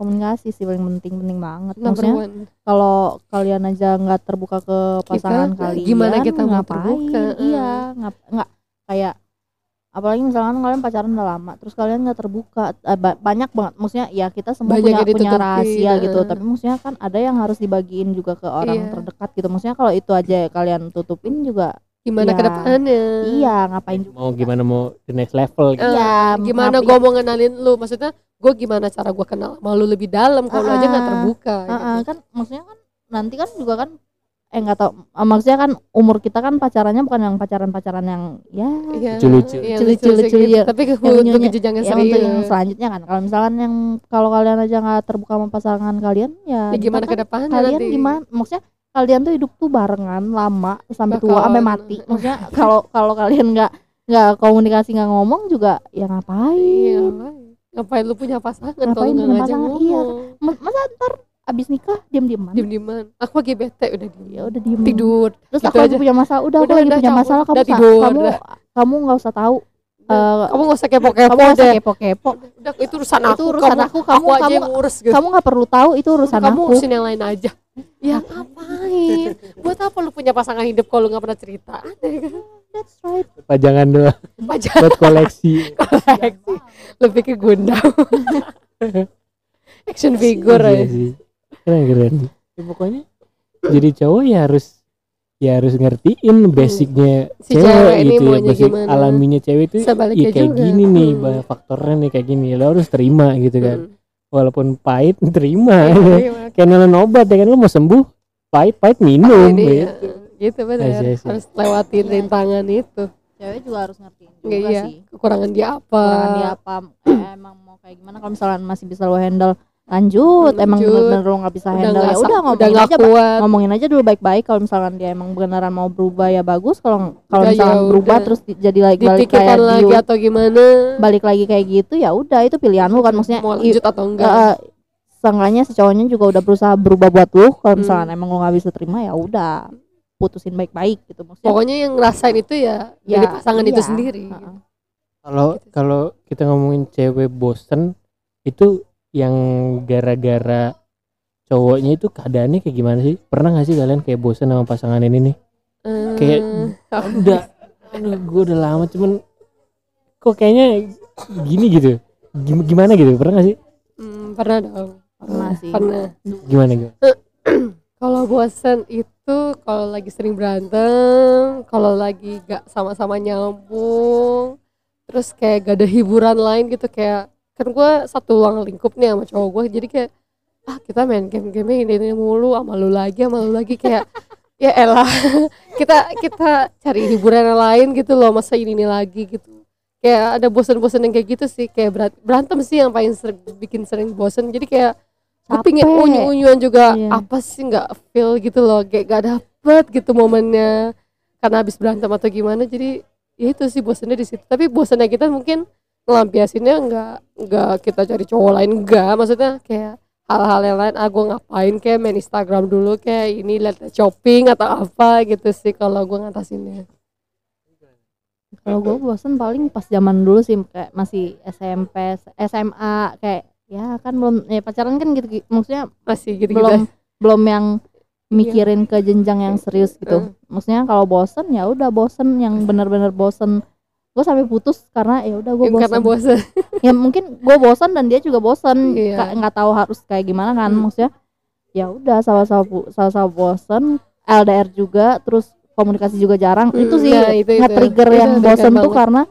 komunikasi sih paling penting penting banget number maksudnya kalau kalian aja nggak terbuka ke pasangan Kita, kalian gimana kita ngapain? terbuka? iya ngap nggak kayak apalagi misalkan kalian pacaran udah lama terus kalian nggak terbuka eh, ba- banyak banget maksudnya ya kita semua Banyak punya punya rahasia gitu eh. tapi maksudnya kan ada yang harus dibagiin juga ke orang Iya. terdekat gitu maksudnya kalau itu aja kalian tutupin juga gimana Iya. ke depannya iya ngapain juga mau gimana mau the next level gitu. Eh, iya gimana gue mau ngenalin lu maksudnya gue gimana cara gue kenal sama lu lebih dalam kalau lu aja nggak Ah, terbuka Ah, ah, gitu. kan maksudnya kan nanti kan juga kan eh nggak tau maksudnya kan umur kita kan pacarannya bukan yang pacaran-pacaran yang ya Lucu-lucu. Lucu-lucu, lucu-lucu gitu. iya. tapi ke Yang untuk nyonya- yang yang untuk yang selanjutnya kan kalau misalkan yang kalau kalian aja nggak terbuka sama pasangan kalian ya, ya gimana ntar ke kan depannya kalian nanti gimana maksudnya kalian tuh hidup tuh barengan lama sampai tua sampai mati. Maksudnya kalau kalau kalian nggak nggak komunikasi nggak ngomong juga ya ngapain? Iya ngapain? Lu punya pasangan Ngapain punya pasangan? ngomong? Iya. Ma- masa ntar abis nikah diem dieman diem dieman aku lagi bete udah diem. Ya udah diem. Tidur. Terus gitu aku lagi aja. punya masalah udah, aku Udah, lagi udah, punya masalah kamu Udah tidur, kamu udah. kamu nggak usah tahu Eh, kamu gak usah kepo kamu usah deh. kepo-kepo. Udah itu urusan aku. itu urusan aku kamu aku aja kamu yang ngurus gitu. kamu nggak perlu tahu itu urusan kamu aku. urusin yang lain aja ya ngapain? Buat apa lu punya pasangan hidup kalau lu nggak pernah cerita? Aneh kan? That's right. Pajangan doang. Pajak buat koleksi. Koleksi. Lebih ke Gundam? Action figure Iya ya. sih. keren keren. Ya, pokoknya. Jadi cowok ya harus ya harus ngertiin basicnya Si cewek, cewek ini gitu ya. basic gimana. alaminya cewek itu ya kayak juga. gini nih Hmm. banyak faktornya nih kayak gini. Lo harus terima gitu kan. Hmm. Walaupun pahit terima Iya, iya, kayak nelan obat ya kan lo mau sembuh pahit pahit minum ini ya, gitu. gitu benar Iya, iya, iya. harus lewatin Iya. rintangan itu cewek juga harus ngertiin juga iya. sih kekurangan dia apa kekurangan dia apa eh, emang mau kayak gimana kalau misalnya masih bisa lo handle lanjut, emang bener-bener lo nggak bisa udah handle ya udah udah ngomongin nggak aja kuat. ngomongin aja dulu baik-baik. Kalau misalkan dia emang beneran mau berubah ya bagus. Kalau kalau Udah, misalkan ya berubah udah. terus di- jadi lagi balik kayak lagi di atau gimana? Balik lagi kayak gitu ya udah. Itu pilihan lu kan maksudnya mau lanjut atau enggak? Eh, seenggaknya si cowoknya juga udah berusaha berubah buat lu kalau Hmm. misalkan emang lu nggak bisa terima ya udah. Putusin baik-baik gitu maksudnya. Pokoknya yang ngerasain itu ya, dari pasangan itu iya. sendiri. Heeh. kalau Gitu sih. kalau kita ngomongin cewek bosen itu yang gara-gara cowoknya itu keadaannya kayak gimana sih? Pernah gak sih kalian kayak bosen sama pasangan ini nih? Eh, kayak udah aduh gue udah lama cuman kok kayaknya gini gitu. Gim- gimana gitu? Pernah gak sih? Hmm, pernah dong. Pernah sih. pernah. Gimana gitu kalau bosan itu kalau lagi sering berantem kalau lagi gak sama-sama nyambung terus kayak gak ada hiburan lain gitu kayak kan gue satu ruang lingkup nih sama cowok gue jadi kayak ah kita main game-game ini, ini mulu sama lu lagi sama lu lagi kayak ya elah kita kita cari hiburan yang lain gitu loh masa ini ini lagi gitu. Kayak ada bosan-bosan yang kayak gitu sih kayak berat, berantem sih yang paling sering bikin sering bosan jadi kayak gue pingin unyu-unyuan juga Iya. apa sih nggak feel gitu loh kayak gak dapet gitu momennya. Karena habis berantem atau gimana jadi ya itu sih bosannya di situ. Tapi bosannya kita mungkin ngelampiasinnya nggak nggak kita cari cowok lain enggak maksudnya kayak hal-hal yang lain ah gue ngapain kayak main Instagram dulu kayak ini lihat shopping atau apa? Gitu sih kalau gue ngatasinnya. Kalau gue bosen paling pas zaman dulu sih kayak masih SMP SMA kayak ya kan belum ya pacaran kan gitu maksudnya masih gitu belum belum yang mikirin ke jenjang yang serius gitu. Maksudnya kalau bosen ya udah bosen. Yang benar-benar bosen gue sampai putus karena ya udah gue karena bosan ya mungkin gue bosen dan dia juga bosen Iya. Ka- nggak tahu harus kayak gimana kan Hmm. maksudnya ya udah sama-sama sama-sama bosen LDR juga terus komunikasi juga jarang Hmm, itu sih ya, itu- itu. nge-trigger Itu yang nge-trigger bosen tuh banget. karena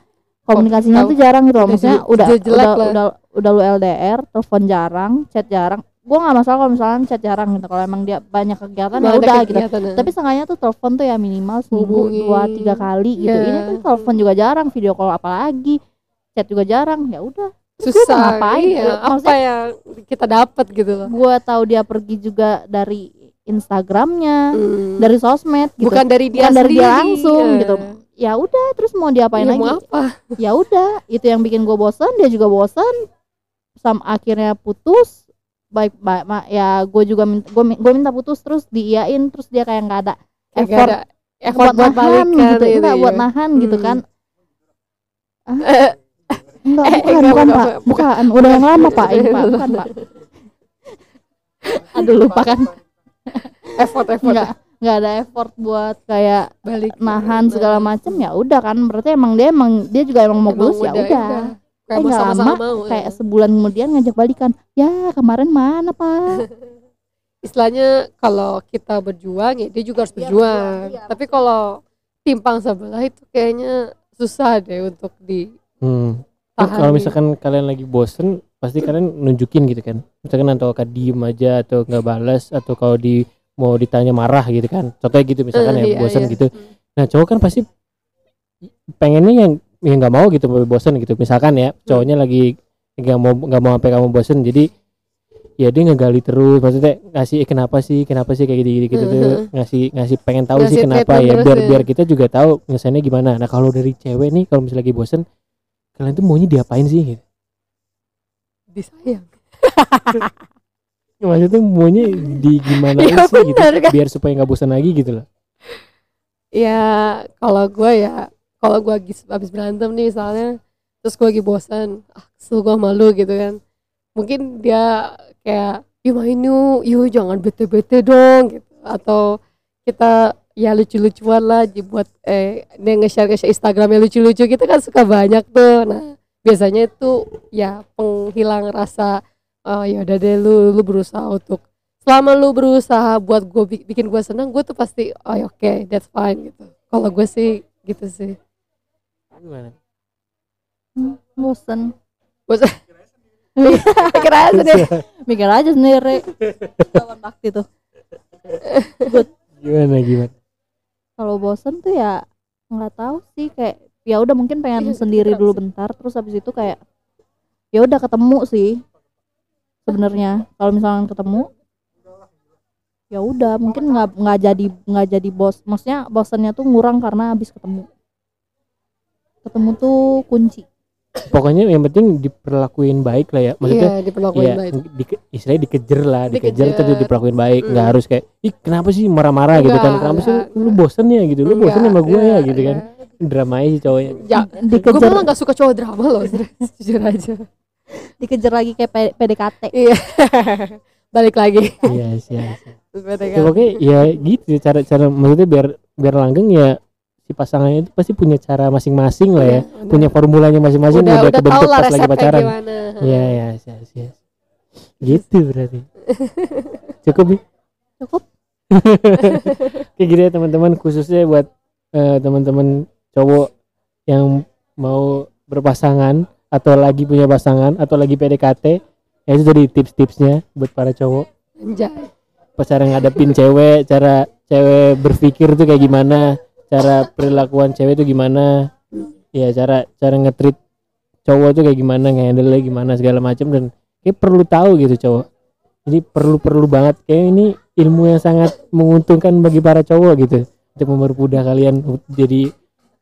komunikasinya tahu. tuh jarang gitu loh maksudnya udah udah udah udah lu LDR telepon jarang chat jarang gue nggak masalah kalau misalnya chat jarang gitu kalau emang dia banyak kegiatan ya udah gitu kegiatan, nah. tapi seenggaknya tuh telepon tuh ya minimal seminggu dua tiga kali gitu Iya. ini tuh telepon juga jarang video call apalagi chat juga jarang ya udah susah ngapain? iya, apa yang kita dapat gitu loh gue tahu dia pergi juga dari Instagramnya Hmm. dari sosmed gitu bukan dari dia Bukan dari dia langsung ya. gitu. ya udah terus mau diapain Iya, lagi mau apa ya udah itu yang bikin gue bosan dia juga bosan sam akhirnya putus baik baik ma- ya gue juga minta gue gue minta putus terus diiyain terus dia kayak nggak ada Kayak effort ada effort buat, nahan gitu. gitu enggak buat ya. nahan gitu Hmm. kan. Eh, enggak Eh, bukan enggak, bukan enggak, pak. bukan. bukan udah yang lama pak. Ini pak bukan pak. Aduh lupa kan. Effort effort. Enggak nggak ada effort buat kayak balik nahan segala macem ya udah kan. Berarti emang dia emang dia juga emang mau putus ya udah kayak Eh, nggak sama-sama lama, mau kayak ya. sebulan kemudian ngajak balikan ya kemarin mana pak istilahnya kalau kita berjuang ya dia juga harus berjuang iya. tapi kalau timpang sebelah itu kayaknya susah deh untuk di Hmm. Kalau misalkan kalian lagi bosen pasti kalian nunjukin gitu kan misalkan atau kan diem aja atau nggak balas atau kalau di mau ditanya marah gitu kan contohnya gitu misalkan Eh, ya iya, bosen iya. gitu nah cowok kan pasti pengennya yang yang nggak mau gitu mau bosen gitu. Misalkan ya Hmm. cowoknya lagi nggak mau nggak mau sampai kamu bosen jadi ya dia ngegali terus. Maksudnya ngasih eh, kenapa sih? Kenapa sih? kayak gitu gitu, gitu tuh ngasih ngasih pengen tahu sih Ngasih kenapa treatment ya biar ya. biar kita juga tahu ngesannya gimana. Nah kalau dari cewek nih kalau misalnya lagi bosen kalian tuh maunya diapain sih? Gitu disayang. Maksudnya maunya di gimana Iya, sih gitu kan? biar supaya nggak bosan lagi gitu loh. Ya kalau gue ya kalau gue habis, habis berantem nih misalnya terus gue lagi bosan ah kesel gue malu gitu kan. Mungkin dia kayak yuk main yuk yuk jangan bete-bete dong gitu. Atau kita ya lucu-lucuan lah buat eh dia nge-share nge-share Instagramnya lucu-lucu kita kan suka banyak tuh. Nah biasanya itu ya penghilang rasa oh ya udah deh lu lu berusaha untuk selama lu berusaha buat gue bikin gue senang gue tuh pasti oh ya oke that's fine gitu. Kalau gue sih gitu sih gimana? Bosen. Bosan mikir aja deh mikir aja sendiri. Lawan bakti tuh gimana gimana? Kalau bosen tuh ya nggak tahu sih kayak ya udah mungkin pengen Iya, sendiri kepikiran dulu sih. bentar terus habis itu kayak ya udah ketemu sih sebenarnya. Kalau misalnya ketemu ya udah mungkin nggak nggak jadi nggak jadi bos. Maksudnya bosannya tuh ngurang karena habis ketemu ketemu tuh kunci. Pokoknya yang penting diperlakuin baik lah ya. Maksudnya iya diperlakuin Iya, baik. di, istilahnya dikejar lah, dikejar, Dikejar. terus diperlakuin baik, nggak Mm. harus kayak, ih kenapa sih marah-marah? Gitu kan, Enggak, kenapa sih lu bosen ya? gitu, lu bosen Enggak, sama gue ya? iya, gitu kan, iya. drama aja sih cowoknya. ya gue dikejar malah gak suka cowok drama loh jujur aja. Dikejar lagi kayak PDKT iya. Balik lagi. Iya iya sih. PDKT. Ya, pokoknya ya gitu cara cara maksudnya biar biar langgeng ya si pasangannya itu pasti punya cara masing-masing lah ya, Iya, udah. punya formulanya masing-masing udah udah, kebentuk pas lagi pacaran. Iya iya iya iya. Gitu berarti. Cukup nih. cukup kayak gitu ya teman-teman khususnya buat eh, teman-teman cowok yang mau berpasangan atau lagi punya pasangan atau lagi PDKT ya itu jadi tips-tipsnya buat para cowok anjay pas cara ngadepin cewek cara cewek berpikir tuh kayak gimana cara perilakuan cewek tuh gimana? Ya cara cara ngetrit cowok tuh kayak gimana ngehandle gimana segala macam dan kayak perlu tahu gitu cowok. Ini perlu perlu banget. Kayak ini ilmu yang sangat menguntungkan bagi para cowok gitu untuk mempermudah kalian jadi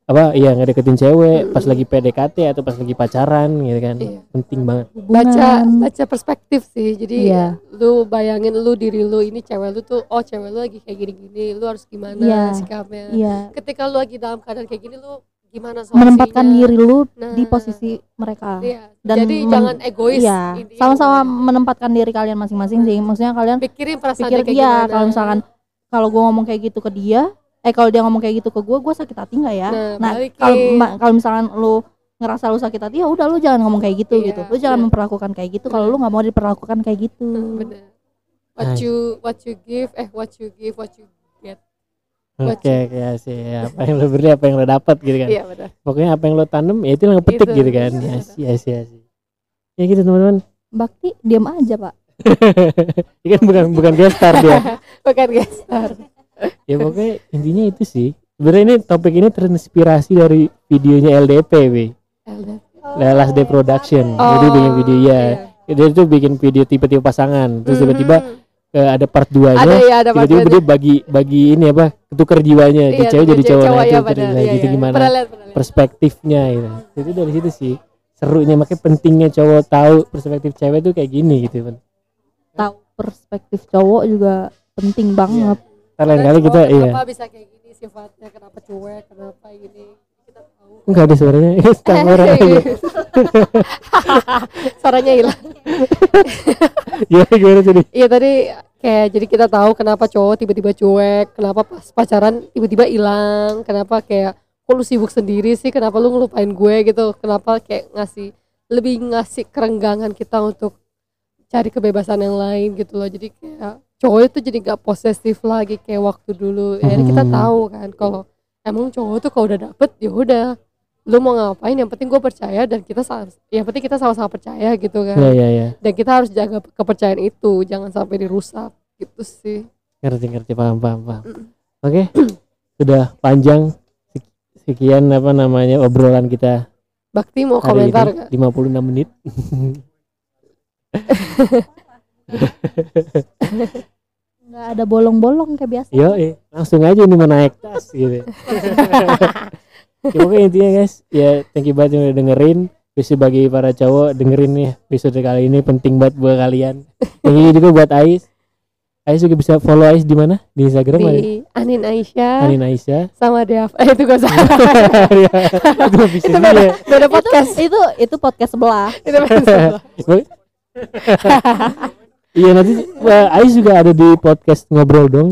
apa iya ngedeketin cewek pas lagi PDKT atau pas lagi pacaran gitu kan. Iya. penting banget. Baca Hubungan. baca perspektif sih. Jadi Iya. lu bayangin lu diri lu ini cewek lu tuh oh cewek lu lagi kayak gini-gini lu harus gimana Iya. sikapnya? Iya. Ketika lu lagi dalam keadaan kayak gini lu gimana solusinya? Menempatkan diri lu Nah, di posisi mereka. Iya. dan jadi men- jangan egois iya. sama-sama menempatkan diri kalian masing-masing sih. Maksudnya kalian pikirin perasaan pikir dia kayak gimana. kalau misalkan kalau gue ngomong kayak gitu ke dia eh kalau dia ngomong kayak gitu ke gue gue sakit hati nggak ya? Nah, nah kalau ma- kalau misalkan lu ngerasa lu sakit hati ya udah lu jangan ngomong kayak gitu Iya, gitu. Lu jangan iya. memperlakukan kayak gitu. Kalau lu nggak mau diperlakukan kayak gitu. Bener. What you what you give eh what you give what you get. Oke Baca. kayak sih apa yang lo beri apa yang lo dapat gitu kan. Iya benar pokoknya apa yang lo tanam ya itu yang lo petik Itu, gitu kan. iya, ya sih ya sih ya sih ya gitu teman-teman. Bakti diam aja pak. Ini kan bukan bukan gestar dia. Bukan guys ya pokoknya intinya itu sih. Sebenarnya ini topik ini terinspirasi dari videonya LDP Wi. Lah, Last Day Production jadi bikin video ya dia itu bikin video tipe-tipe pasangan. Terus tiba-tiba Mhm. eh, ada part 2 ada nya ya tiba-tiba dia bagi bagi ini apa tukar jiwanya. Iya, cewek jadi cowok nah, ya itu cerita iya, gitu iya. gimana Pernah lihat, pernah lihat. perspektifnya gitu. Itu dari situ sih serunya. Makanya pentingnya cowok tahu perspektif cewek tuh kayak gini gitu kan tahu perspektif cowok juga penting banget lain kali kita Cowok iya. kenapa bisa kayak gini sifatnya? Kenapa cuek? Kenapa ini? Kita tahu. Enggak ada suaranya aja suaranya hilang. Gimana gimana tadi iya tadi kayak jadi kita tahu kenapa cowok tiba-tiba cuek kenapa pas pacaran tiba-tiba hilang kenapa kayak kok lu sibuk sendiri sih? Kenapa lu ngelupain gue? gitu. Kenapa kayak ngasih lebih ngasih kerenggangan kita untuk cari kebebasan yang lain gitu loh. Jadi kayak cowok itu jadi gak posesif lagi kayak waktu dulu. Ya kita Hmm. tahu kan kalau emang cowok tuh kalau udah dapet ya udah. Lu mau ngapain? Yang penting gue percaya dan kita yang penting kita sama-sama percaya gitu kan. Ya ya ya dan kita harus jaga kepercayaan itu jangan sampai dirusak. Gitu sih. Ngerti ngerti. Paham paham paham. Mm. oke. Sudah panjang Sek- sekian apa namanya obrolan kita Bakti mau komentar ini. nggak? 56 menit nggak ada bolong-bolong kayak biasa Yo, langsung aja nih mau naik tas gitu. ya, pokoknya intinya guys, ya thank you banget yang udah dengerin. Bisa bagi para cowok dengerin nih episode kali ini penting banget buat kalian. Thank you juga buat Ais. Ais juga bisa follow Ais di mana? Di Instagram ada di Anin Aisyah Anin Aisyah. sama Dev eh itu gak usah Ya, itu bisa itu beda beda podcast itu itu podcast sebelah itu beda sebelah. Iya nanti Ais juga ada di podcast ngobrol dong.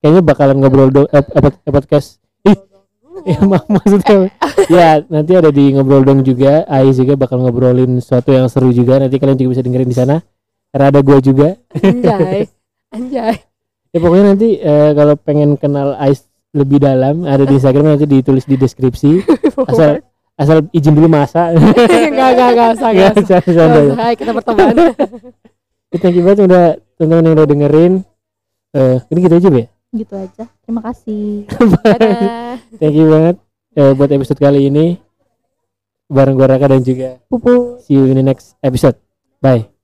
Kayaknya bakalan ngobrol dong eh, eh, pod- podcast. Ih, ya mak- maksudnya ya nanti ada di ngobrol dong juga. Ais juga bakal ngobrolin sesuatu yang seru juga. Nanti kalian juga bisa dengerin di sana. Karena ada gua juga. anjay anjay Ya pokoknya nanti eh, kalau pengen kenal Ais lebih dalam ada di Instagram nanti ditulis di deskripsi. Asal asal izin dulu masa. enggak enggak enggak usah enggak usah kita berteman Thank you banget udah teman-teman yang udah dengerin. Eh, ini gitu aja ya. gitu aja terima kasih Thank you banget eh, buat episode kali ini bareng gua Raka dan juga pupu see you in the next episode. Bye.